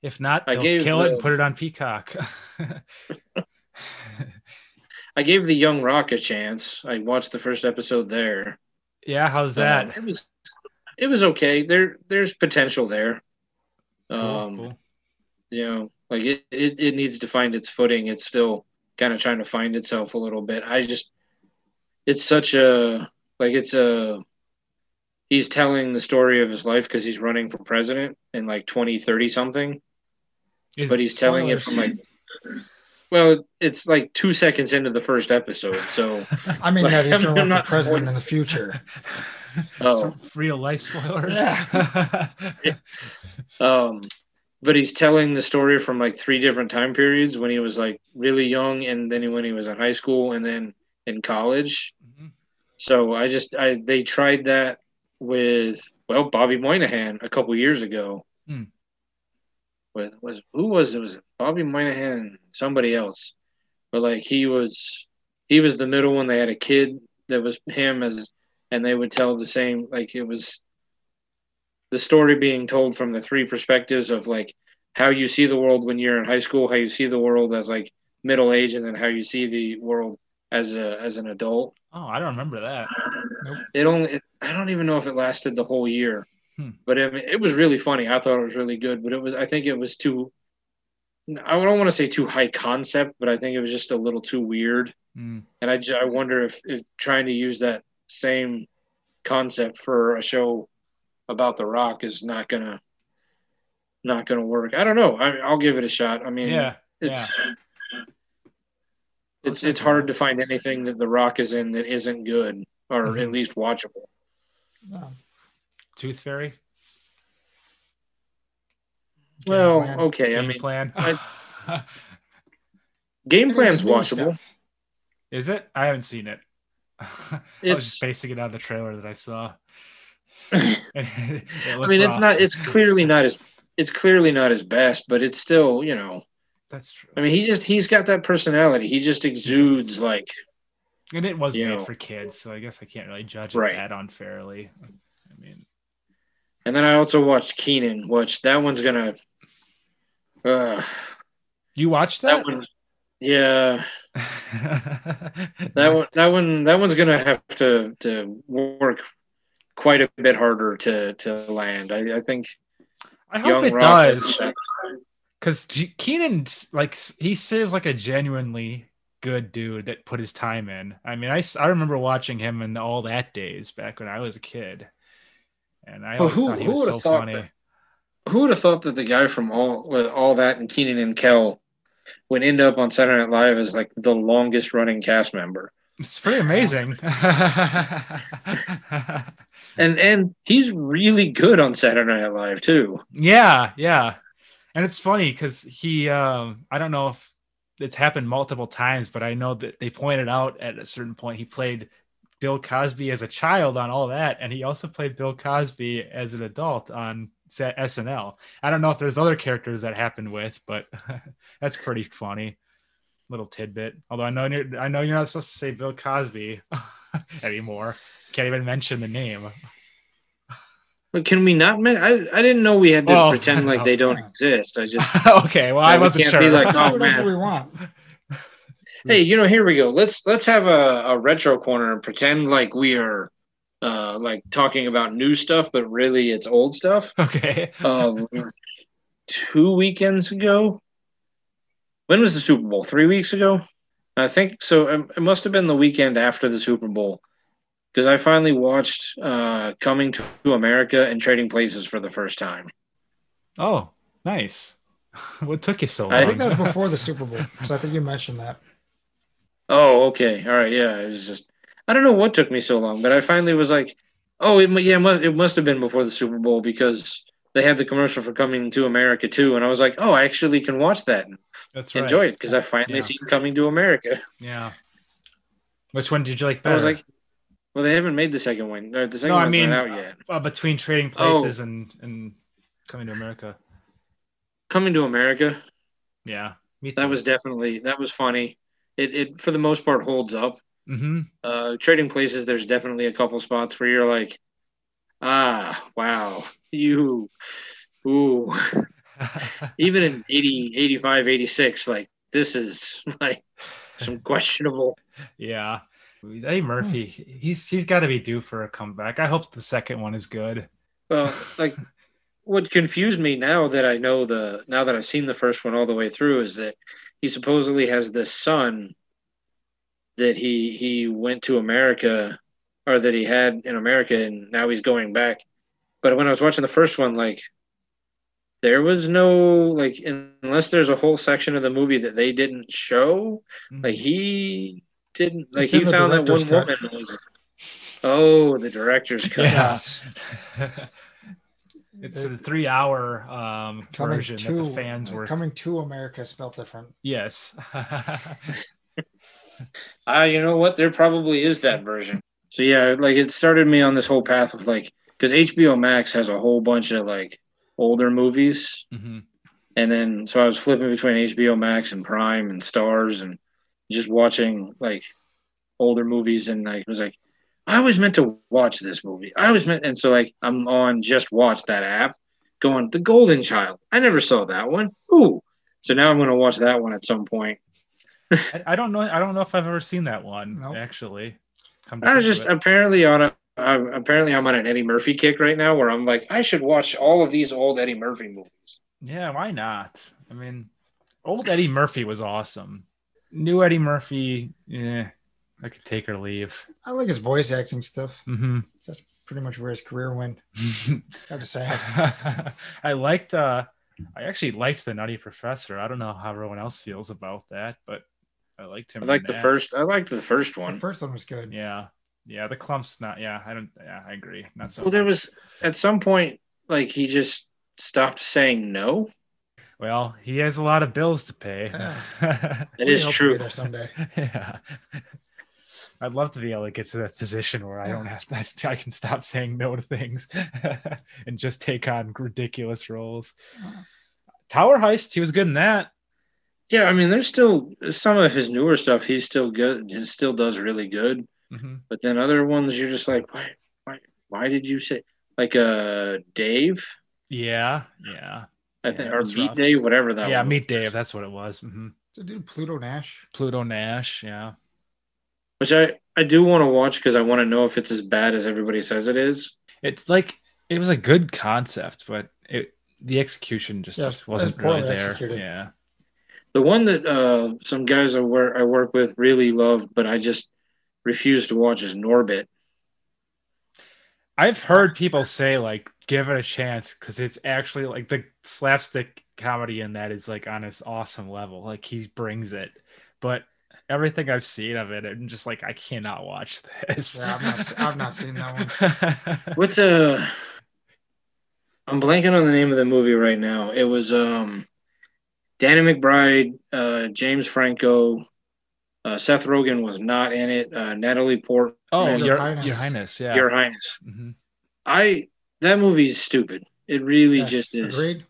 if not, I gave kill it and put it on Peacock. [laughs] I gave the Young Rock a chance. I watched the first episode there. yeah, how's that? Um, it was it was okay. There there's potential there. Cool, um, cool. you know, like it, it, it needs to find its footing. It's still kind of trying to find itself a little bit. I just it's such a like it's a he's telling the story of his life because he's running for president in like 2030 something Is- but he's telling it from like well it's like two seconds into the first episode so [laughs] I mean that [laughs] he's I'm going to run not for president spoiling- in the future. oh Some [laughs] real life spoilers. Yeah. Um, but he's telling the story from like three different time periods when he was like really young, and then when he was in high school, and then in college. Mhm. So I just I they tried that with well Bobby Moynihan a couple years ago. Hmm. With was who was it? Was Bobby Moynihan and somebody else? But like he was he was the middle one. They had a kid that was him as, and they would tell the same like it was the story being told from the three perspectives of like how you see the world when you're in high school, how you see the world as like middle age, and then how you see the world as a as an adult. Oh, I don't remember that. It only it, I don't even know if it lasted the whole year, Hmm. but I mean, it was really funny. I thought it was really good, but it was I think it was too. I don't want to say too high concept, but I think it was just a little too weird, Mm. and I, ju- I wonder if, if trying to use that same concept for a show about The Rock is not gonna not gonna work. I don't know. I, I'll give it a shot. I mean, Yeah, it's yeah. it's it's hard to find anything that The Rock is in that isn't good or Mhm. at least watchable. No. Tooth Fairy. Well, plan. okay. I Game mean, plan. [laughs] game I think plan's watchable. stuff. Is it? I haven't seen it. [laughs] I was just basing it on the trailer that I saw. [laughs] [laughs] I mean, it's not. It's clearly not his. It's clearly not his best, but it's still, you know. That's true. I mean, he just he's got that personality. He just exudes like and it was made know. for kids, so I guess I can't really judge it Right. that unfairly. I mean, And then I also watched Kenan, which that one's gonna. Uh, you watched that that? one, yeah, [laughs] that one, that one, that one's gonna have to to work quite a bit harder to to land. I, I think I hope Young it Rock does. because Kenan like he seems like a genuinely good dude that put his time in. I mean, I, I remember watching him in all that days back when I was a kid, and I Well, always who- thought he was so funny. that? Who would have thought that the guy from all with all that and Kenan and Kel would end up on Saturday Night Live as like the longest running cast member? It's pretty amazing. [laughs] And and he's really good on Saturday Night Live too. yeah, yeah, and it's funny because he um, I don't know if it's happened multiple times, but I know that they pointed out at a certain point he played Bill Cosby as a child on all that, and he also played Bill Cosby as an adult on SNL. I don't know if there's other characters that happened with, but [laughs] that's pretty funny little tidbit. Although I know you're, I know you're not supposed to say Bill Cosby [laughs] anymore. Can't even mention the name. But can we not? Men- I I didn't know we had to Well, pretend [laughs] like no. they don't [laughs] exist. I just okay, well I wasn't can't sure. be like, Do oh man, we want. hey, you know, here we go. Let's let's have a, a retro corner and pretend like we are uh like talking about new stuff, but really it's old stuff. okay. Um, two weekends ago. When was the Super Bowl? Three weeks ago, I think. So um, it must have been the weekend after the Super Bowl, because I finally watched uh, Coming to America and Trading Places for the first time. Oh, nice. [laughs] What took you so long? I I think that was before the Super Bowl because I think you mentioned that. Oh, okay, all right, yeah. It was just I don't know what took me so long, but I finally was like, Oh, it, yeah, it must, it must have been before the Super Bowl because they had the commercial for Coming to America too, and I was like, oh, I actually can watch that and That's right. enjoy it because I finally Yeah. seen Coming to America. Yeah. Which one did you like better? I was like, well, they haven't made the second one. Or the second No, I mean- not out yet. uh, between Trading Oh. Places and and Coming to America. Coming to America, Yeah, me too. that was definitely that was funny. It it for the most part holds up. hmm Uh, Trading Places, there's definitely a couple spots where you're like, ah, wow, you, ooh. [laughs] Even in 80, 85, 86, like this is like some questionable. yeah. Eddie Murphy, he's he's got to be due for a comeback. I hope the second one is good. Well, like what confused me now that I know the now that I've seen the first one all the way through is that he supposedly has this son that he he went to America or that he had in America and now he's going back. But when I was watching the first one, like there was no like unless there's a whole section of the movie that they didn't show, like he didn't like It's he found that one cut. woman was oh the director's [laughs] cut. Yeah. [laughs] it's a three-hour um, Coming version to that the fans were. coming to America spelled different. Yes. [laughs] Ah, you know what? There probably is that version. So yeah, like it started me on this whole path of like because HBO Max has a whole bunch of like older movies, hmm and then so I was flipping between HBO Max and Prime and Starz and just watching like older movies, and like was like, I was meant to watch this movie. I was meant, and so like I'm on just watch that app, going The Golden Child. I never saw that one. Ooh, so now I'm gonna watch that one at some point. [laughs] I, I don't know. I don't know if I've ever seen that one Nope. actually. Come to I was just it. apparently on a I'm, apparently I'm on an Eddie Murphy kick right now where I'm like I should watch all of these old Eddie Murphy movies. yeah. Why not? I mean, old Eddie Murphy was awesome. New Eddie Murphy, yeah, I could take or leave. I like his voice acting stuff. hmm That's pretty much where his career went. Got to say. I liked. uh I actually liked the Nutty Professor. I don't know how everyone else feels about that, but I liked him. I in like the that. first I liked the first one. The one. first one was good. Yeah, yeah. The Klumps, not. Yeah, I don't. Yeah, I agree. Not so. Well, there was at some point like he just stopped saying no. Well, he has a lot of bills to pay. [laughs] That We is hope to true. be there someday. [laughs] yeah. I'd love to be able to get to that position where I don't have to, [laughs] I can stop saying no to things and just take on ridiculous roles. Tower Heist, he was good in that. Yeah, I mean there's still some of his newer stuff he's still good he still does really good. Mhm. But then other ones you're just like why why why did you say like uh Dave? Yeah, yeah. I think that or was Meet rough. Dave, whatever that yeah, one Meet was. Dave, that's what it was. hmm So dude, Pluto Nash. Pluto Nash, yeah. Which I, I do want to watch because I want to know if it's as bad as everybody says it is. It's like it was a good concept, but it the execution just Yes, it was wasn't really there. executed. Yeah. The one that uh, some guys I work I work with really loved, but I just refuse to watch is Norbit. I've heard people say like give it a chance because it's actually like the slapstick comedy in that is like on this awesome level. Like he brings it, but everything I've seen of it, I'm just like I cannot watch this. Yeah, I've not- I've not seen that one. [laughs] What's uh I'm blanking on the name of the movie right now. It was um Danny McBride, uh, James Franco, uh, Seth Rogen was not in it. Uh, Natalie Port, oh, Your your, Highness. your highness, yeah. Your Highness. Mhm. I that movie's stupid. It really Yes, just is. Agreed.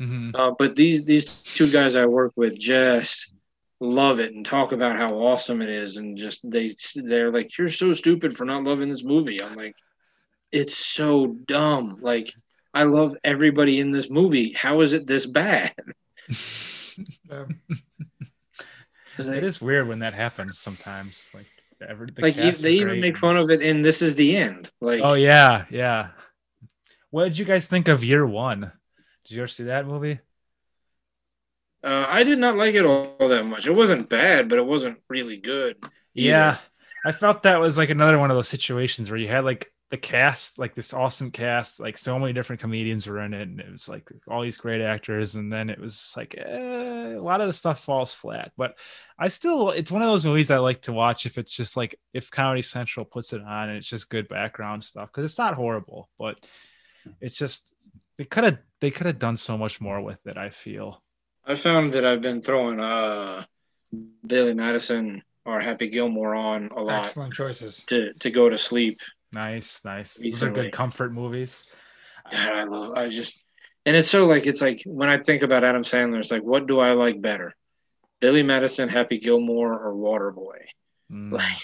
Mhm. Uh, but these these two guys I work with just love it and talk about how awesome it is, and just they they're like, "You're so stupid for not loving this movie." I'm like, "It's so dumb." Like, I love everybody in this movie. How is it this bad? [laughs] Um, 'Cause [laughs] it they, is weird when that happens sometimes. Like every the like cast they even make fun of it, and this is the end. Like, Oh yeah, yeah. What did you guys think of Year One? Did you ever see that movie? uh, I did not like it all, that much. It wasn't bad, but it wasn't really good. either. Yeah, I felt that was like another one of those situations where you had like the cast, like this awesome cast, like so many different comedians were in it, and it was like all these great actors, and then it was like eh, a lot of the stuff falls flat. But I still, it's one of those movies I like to watch if it's just like if Comedy Central puts it on and it's just good background stuff because it's not horrible, but it's just they could have they could have done so much more with it. I feel. I found that I've been throwing uh Billy Madison or Happy Gilmore on a lot Excellent choices. to to go to sleep. Nice, nice. Those are good comfort movies. God, I love. I just and it's so like it's like when I think about Adam Sandler, it's like what do I like better, Billy Madison, Happy Gilmore, or Waterboy? Mm, Like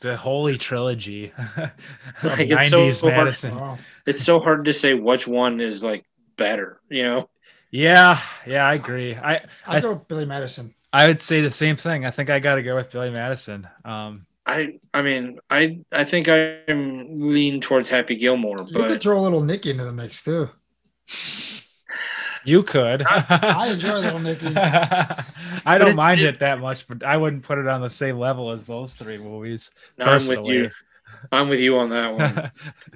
the holy trilogy. [laughs] Like, it's so 90s hard- Wow. it's so hard to say which one is like better. You know, Yeah, yeah, I agree. I I I- go with Billy Madison. I would say the same thing. I think I got to go with Billy Madison. Um, I I mean I I think I'm lean towards Happy Gilmore, You could throw a little Nicky into the mix too. you could. I [laughs] enjoy Little Nicky. [laughs] I don't mind it- it that much, but I wouldn't put it on the same level as those three movies. no, I'm with you. I'm with you on that one.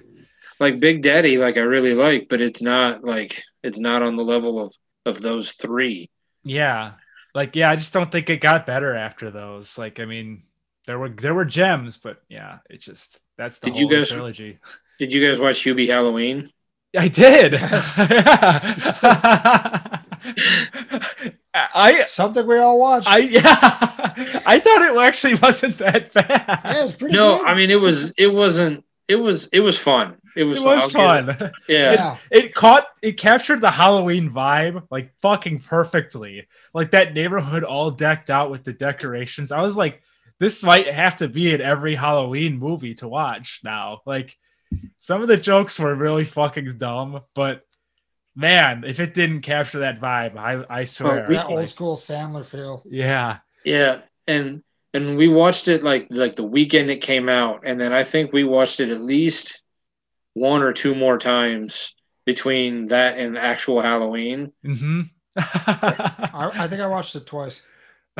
[laughs] like Big Daddy, like I really like, but it's not like it's not on the level of of those three. yeah, like yeah, I just don't think it got better after those. Like, I mean, there were there were gems, but yeah, it just that's the Did you whole guys- trilogy. Did you guys watch Hubie Halloween? I did. [laughs] Yes. [laughs] I Something we all watched. I yeah. [laughs] I thought it actually wasn't that bad. yeah, it's pretty No, good. I mean it was it wasn't it was it was fun. It was it was fun. it- Yeah. yeah. It caught it captured the Halloween vibe like fucking perfectly. Like that neighborhood all decked out with the decorations. I was like, this might have to be in every Halloween movie to watch now. Like some of the jokes were really fucking dumb, but man, if it didn't capture that vibe, I I swear. we- that like, old school Sandler feel. yeah. Yeah. And and we watched it like like the weekend it came out, and then I think we watched it at least one or two more times between that and actual Halloween. Mm-hmm. [laughs] I, I think I watched it twice. [laughs]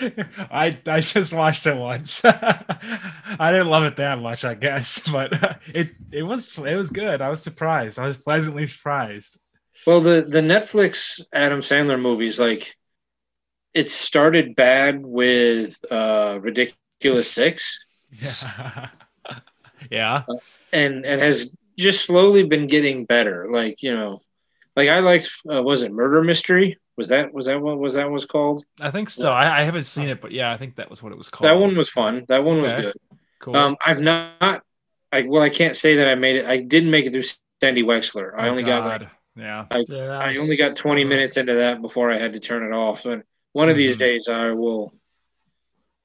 [laughs] I I just watched it once. [laughs] I didn't love it that much, I guess, [laughs] but it it was it was good. I was surprised. I was pleasantly surprised. Well, the the Netflix Adam Sandler movies, like it started bad with uh Ridiculous Six Yeah. yeah. and and has just slowly been getting better. Like, you know, like I liked uh, was it Murder Mystery? Was that was that what was that was called? I think so. I, I haven't seen it, but yeah, I think that was what it was called. That one was fun. That one was Okay. good. cool. Um I've not I well I can't say that I made it I didn't make it through Sandy Wexler. I Oh, only got like God. yeah. Yeah, I only got 20 minutes into that before I had to turn it off. And one of these Mhm. days I will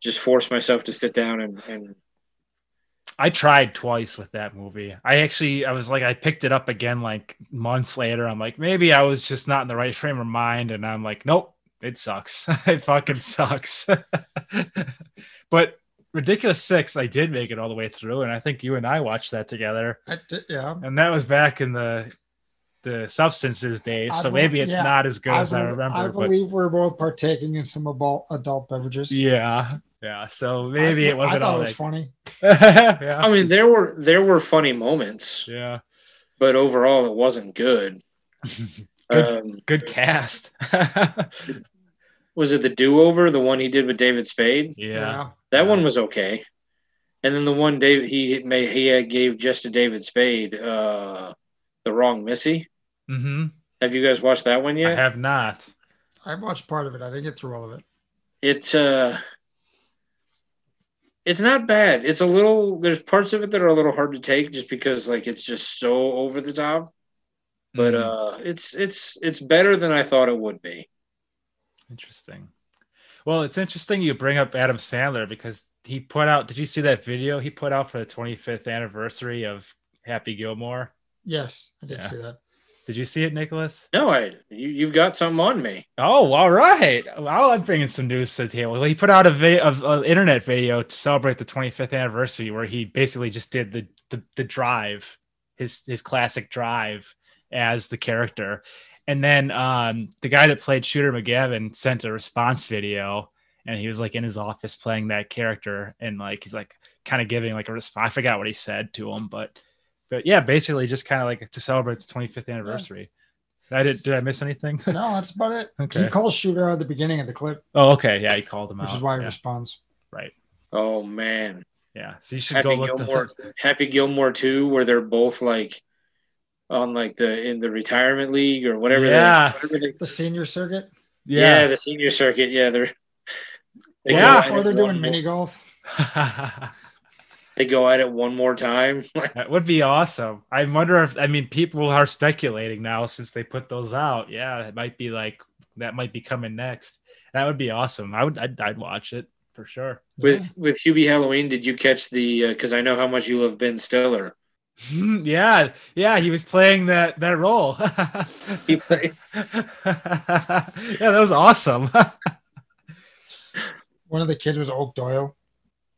just force myself to sit down and, and I tried twice with that movie. I actually, I was like, I picked it up again like months later. I'm like, maybe I was just not in the right frame of mind. And I'm like, nope, it sucks. [laughs] it fucking [laughs] sucks. [laughs] but Ridiculous Six, I did make it all the way through. And I think you and I watched that together. I did- yeah. And that was back in the the substances days. I So believe- maybe it's yeah, not as good as I remember. I but believe we're both partaking in some adult, adult beverages. yeah. Yeah. So maybe I, it wasn't I thought all it was funny. [laughs] yeah. I mean there were there were funny moments, Yeah. but overall it wasn't good. [laughs] Good. Um, Good cast. [laughs] was it the do over, the one he did with David Spade? yeah. That Yeah. one was okay. And then the one David he may he had gave just to David Spade, uh, the wrong Missy. Mm-hmm. Have you guys watched that one I yet? have not. I watched part of it. I didn't get through all of it. It's uh it's not bad. It's a little there's parts of it that are a little hard to take just because like it's just so over the top. But Mhm. uh it's it's it's better than I thought it would be. interesting. Well, it's interesting you bring up Adam Sandler because he put out. Did you see that video he put out for the 25th anniversary of Happy Gilmore? Yes, I did Yeah. see that. Did you see it, Nicholas? No, I you, you've got something on me. Oh, all right. Well, I'm bringing some news to the table. Well, he put out a video of an internet video to celebrate the 25th anniversary, where he basically just did the the, the drive, his his classic drive as the character, and then um, the guy that played Shooter McGavin sent a response video, and he was like in his office playing that character, and like he's like kind of giving like a response. I forgot what he said to him, but but yeah, basically just kind of like to celebrate the 25th anniversary. I did. Did I miss anything? [laughs] No, that's about it. Okay. He calls Shooter at the beginning of the clip, Oh, okay. Yeah, he called him which out. Which is why he yeah, responds. right. Oh man, Yeah. So you should Happy go look Gilmore, up. Happy Gilmore too, where they're both like on like the in the retirement league or whatever. they- Yeah. whatever they, The senior circuit, yeah. Yeah. the senior circuit. Yeah, they're they Yeah. go or they're doing mini golf. [laughs] They go at it one more time. [laughs] that would be awesome. I wonder if I mean people are speculating now since they put those out. Yeah, it might be like that might be coming next. That would be awesome. I would I'd, I'd watch it for sure. with with Hubie Halloween, did you catch the? Uh, because I know how much you love Ben Stiller. Hmm, yeah, yeah, he was playing that that role. [laughs] He played, [laughs] yeah, that was awesome. One of the kids was Oak Doyle.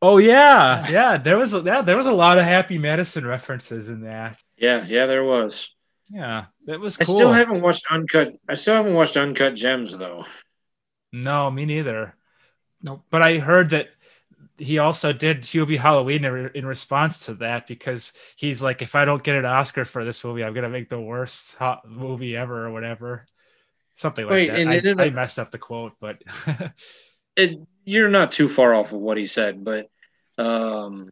Oh yeah, yeah. There was yeah, there was a lot of Happy Madison references in that. yeah, yeah, there was. Yeah, that was I still haven't watched Uncut. I still haven't watched Uncut Gems though. No, me neither. Nope. But I heard that he also did Hubie Halloween in, in response to that because he's like, if I don't get an Oscar for this movie, I'm gonna make the worst hot movie ever or whatever. Something like Wait, that. and I, it I messed up the quote, but [laughs] It, you're not too far off of what he said, but um,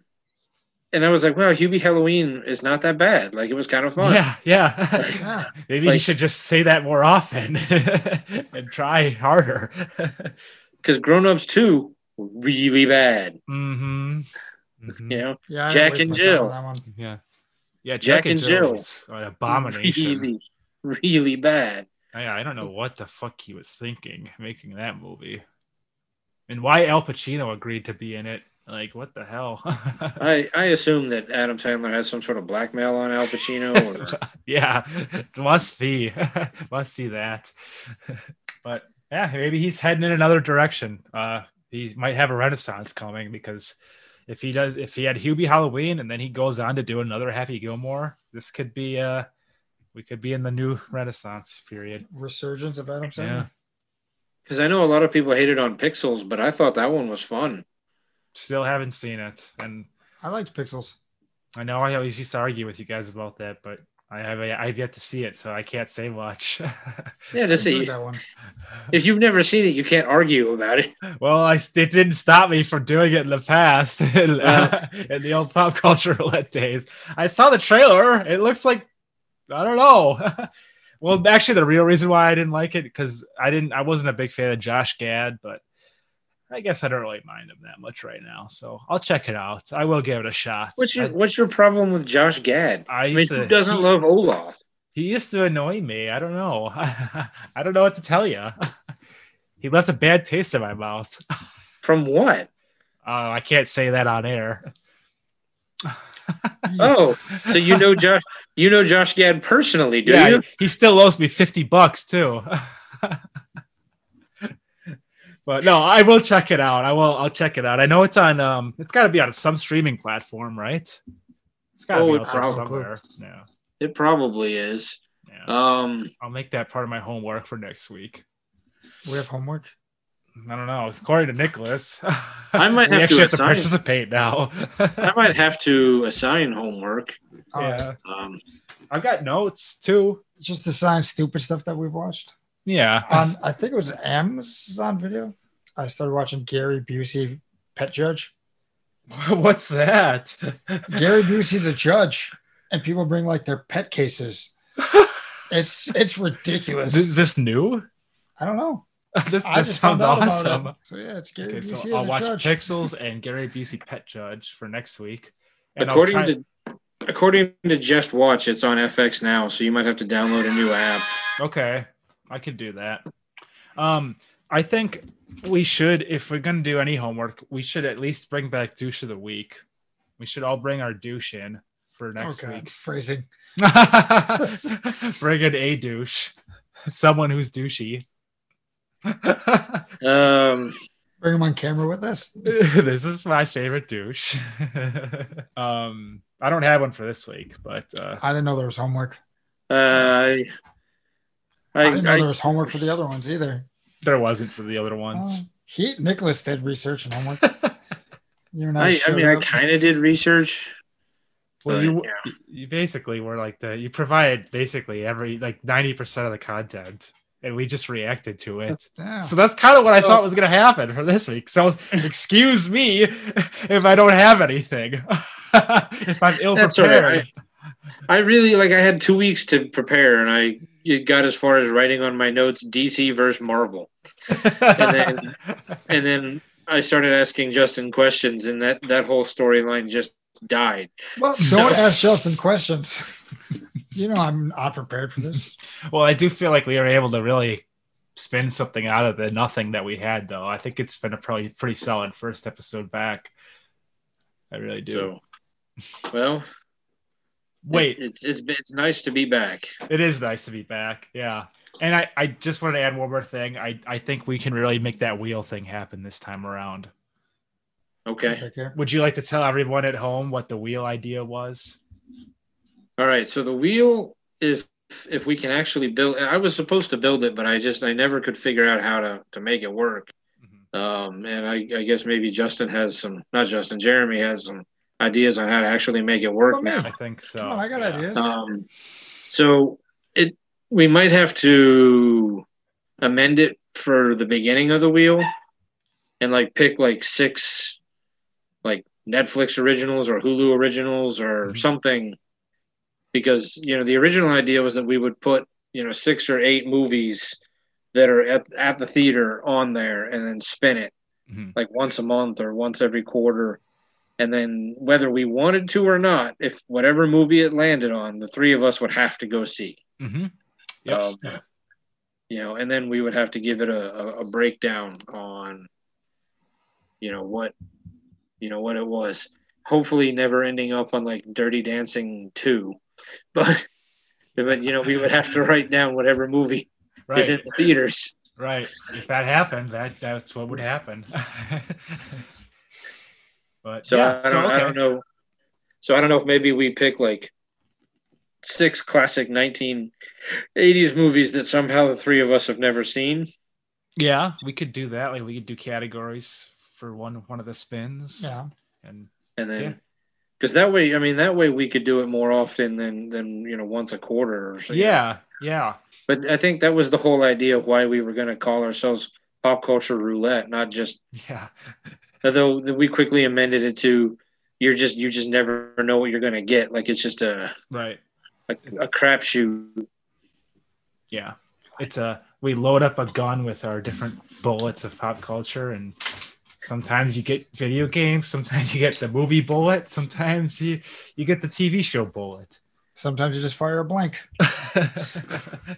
and I was like, wow, Hubie Halloween is not that bad. Like it was kind of fun. yeah, yeah. Yeah. [laughs] Maybe he Like- should just say that more often [laughs] and try harder. [laughs] Because Grown Ups Two really bad. hmm hmm You know, Yeah, Jack and waste my time Jill. on. Yeah. Yeah, Jack and Jill. is An abomination. really, really bad. I, I don't know what the fuck he was thinking making that movie. And why Al Pacino agreed to be in it. Like, what the hell? [laughs] I I assume that Adam Sandler has some sort of blackmail on Al Pacino. Or, [laughs] yeah, must be. [laughs] must be that. but yeah, maybe he's heading in another direction. Uh, he might have a renaissance coming because if he does, if he had Hubie Halloween and then he goes on to do another Happy Gilmore, this could be, uh, we could be in the new renaissance period. Resurgence of Adam Yeah. Sandler. Because I know a lot of people hated on Pixels, but I thought that one was fun. Still haven't seen it. And I liked Pixels. I know I always used to argue with you guys about that, but I have I've yet to see it, so I can't say much. [laughs] Yeah, just to see. that one. If you've never seen it, you can't argue about it. well, I it didn't stop me from doing it in the past [laughs] in, uh, in the old pop culture [laughs] roulette days. I saw the trailer. It looks like I don't know. well, actually, the real reason why I didn't like it because I didn't I wasn't a big fan of Josh Gad, but I guess I don't really mind him that much right now. So I'll check it out. I will give it a shot. What's your I- What's your problem with Josh Gad? I I mean, used who doesn't he- love Olaf? He used to annoy me. I don't know. [laughs] I don't know what to tell you. [laughs] he left a bad taste in my mouth. [laughs] From what? Uh, I can't say that on air. Oh, so you know Josh? You know Josh Gad personally, do yeah, you? he still owes me 50 bucks too. But no, I will check it out. I will I'll check it out. I know it's on um it's gotta be on some streaming platform, right? It's gotta Oh, be it probably- somewhere. Yeah. It probably is. Yeah. Um, I'll make that part of my homework for next week. We have homework. I don't know. According to Nicholas, [laughs] I might we have to actually have to participate now. I might have to assign homework. Yeah, Um, I've got notes too. Just to sign stupid stuff that we've watched. Yeah, On I think it was Amazon Video. I started watching Gary Busey, Pet Judge. [laughs] what's that? Gary [laughs] Busey's a judge, and people bring like their pet cases. [laughs] It's it's ridiculous. Is this new? I don't know. This, this sounds awesome. So yeah, it's Gary Okay, Busey so I'll a watch judge. Pixels and Gary Busey Pet Judge for next week. And according try- to according to Just Watch, it's on FX now, so you might have to download a new app. okay, I could do that. Um, I think we should, if we're gonna do any homework, we should at least bring back douche of the week. We should all bring our douche in for next okay, week. phrasing. [laughs] bring in a douche, someone who's douchey. [laughs] Um, Bring him on camera with us. [laughs] this is my favorite douche. um, I don't have one for this week, but uh, I didn't know there was homework. uh, I, I, didn't know I, there was homework for the other ones either. there wasn't for the other ones. Oh, He Nicholas did research and homework. [laughs] You're not. I, I mean, I kind of did research. Well, but, you yeah. you basically were like the you provided basically every like ninety percent of the content, and we just reacted to it. Yeah. So that's kind of what I Well- thought was going to happen for this week. So [laughs] excuse me [laughs] if I don't have anything. if I'm ill That's all right. prepared. I really like. I had two weeks to prepare, and I got as far as writing on my notes DC versus Marvel, then- [laughs] and then I started asking Justin questions, and that that whole storyline just died. Well, don't ask Justin questions. [laughs] you know I'm not prepared for this. well, I do feel like we were able to really spin something out of the nothing that we had, though. I think it's been a probably pretty solid first episode back. I really do. So, well, Wait, it- it's it's it's nice to be back. It is nice to be back. Yeah. And I, I just wanted to add one more thing. I, I think we can really make that wheel thing happen this time around. Okay. Would you like to tell everyone at home what the wheel idea was? All right. So the wheel, if if we can actually build, I was supposed to build it, but I just I never could figure out how to to make it work. Um, and I, I guess maybe Justin has some, not Justin, Jeremy has some ideas on how to actually make it work Well, me. now. I think so. Come on, I got yeah. ideas. Um, so it we might have to amend it for the beginning of the wheel, and like pick like six, like Netflix originals or Hulu originals or Mhm. something, because you know the original idea was that we would put you know six or eight movies that are at at the theater on there and then spin it Mhm. like once a month or once every quarter. And then whether we wanted to or not, if whatever movie it landed on, the three of us would have to go see. Mhm. Yep. Um, You know, and then we would have to give it a, a, a breakdown on, you know, what, you know, what it was. Hopefully, never ending up on like Dirty Dancing two, [laughs] but, but you know, we would have to [laughs] write down whatever movie is in the theaters. Right. If that happened, that that's what would happen. [laughs] but So, yeah, I, don't, so I don't know. So I don't know if maybe we pick like six classic 1980s movies that somehow the three of us have never seen. Yeah, we could do that. Like we could do categories for one one of the spins. yeah. And and then because that way i mean that way we could do it more often than than you know once a quarter or so yeah, yeah. but i think that was the whole idea of why we were going to call ourselves pop culture roulette not just Yeah. [laughs] although we quickly amended it to you're just you just never know what you're going to get like it's just a Right. a, a crapshoot Yeah. It's a we load up a gun with our different bullets of pop culture and sometimes you get video games, sometimes you get the movie bullet, sometimes you you get the TV show bullet. Sometimes you just fire a blank. [laughs]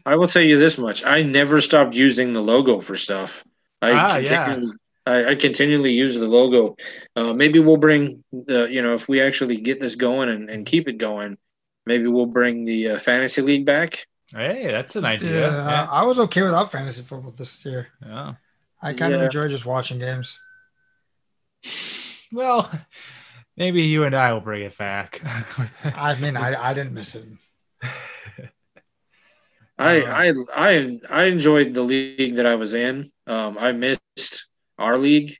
i will tell you this much i never stopped using the logo for stuff i Ah, yeah. Continually I, I continually use the logo. Uh, maybe we'll bring the, you know, if we actually get this going and, and keep it going, maybe we'll bring the uh, fantasy league back. hey, that's an Yeah, idea. Yeah. I was okay without fantasy football this year. yeah. I kind of enjoy just watching games. [laughs] Well, maybe you and I will bring it back. [laughs] I mean, I, I didn't miss it. I, Um, I I I enjoyed the league that I was in. Um, I missed our league,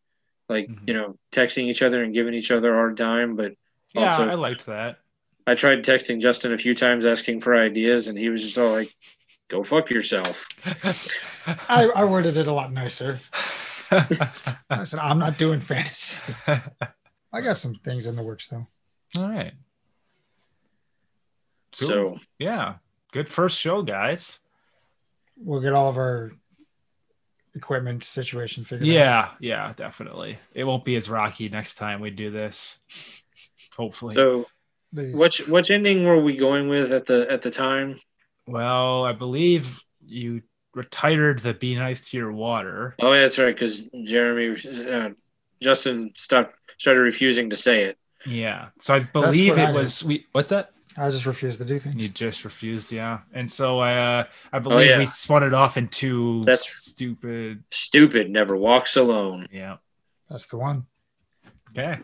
like Mhm. you know, texting each other and giving each other our time. But yeah, Also- I liked that. I tried texting Justin a few times asking for ideas, and he was just all like, "Go fuck yourself." [laughs] I, I worded it a lot nicer. [laughs] I said, I'm not doing fantasy. I got some things in the works though. All right. Cool. So yeah, good first show, guys. We'll get all of our equipment situation figured out. Yeah, yeah, definitely. It won't be as rocky next time we do this. [laughs] Hopefully. so The- which which ending were we going with at the at the time? well, I believe you retired the "Be Nice to Your Water." Oh, yeah, that's right, because Jeremy uh, Justin stopped started refusing to say it. Yeah. So I believe what I it was. We what's that? I just refuse to do things. You just refused, yeah. And so uh, I believe yeah. we spun it off into That's- stupid. Stupid never walks alone. Yeah. That's the one. Okay.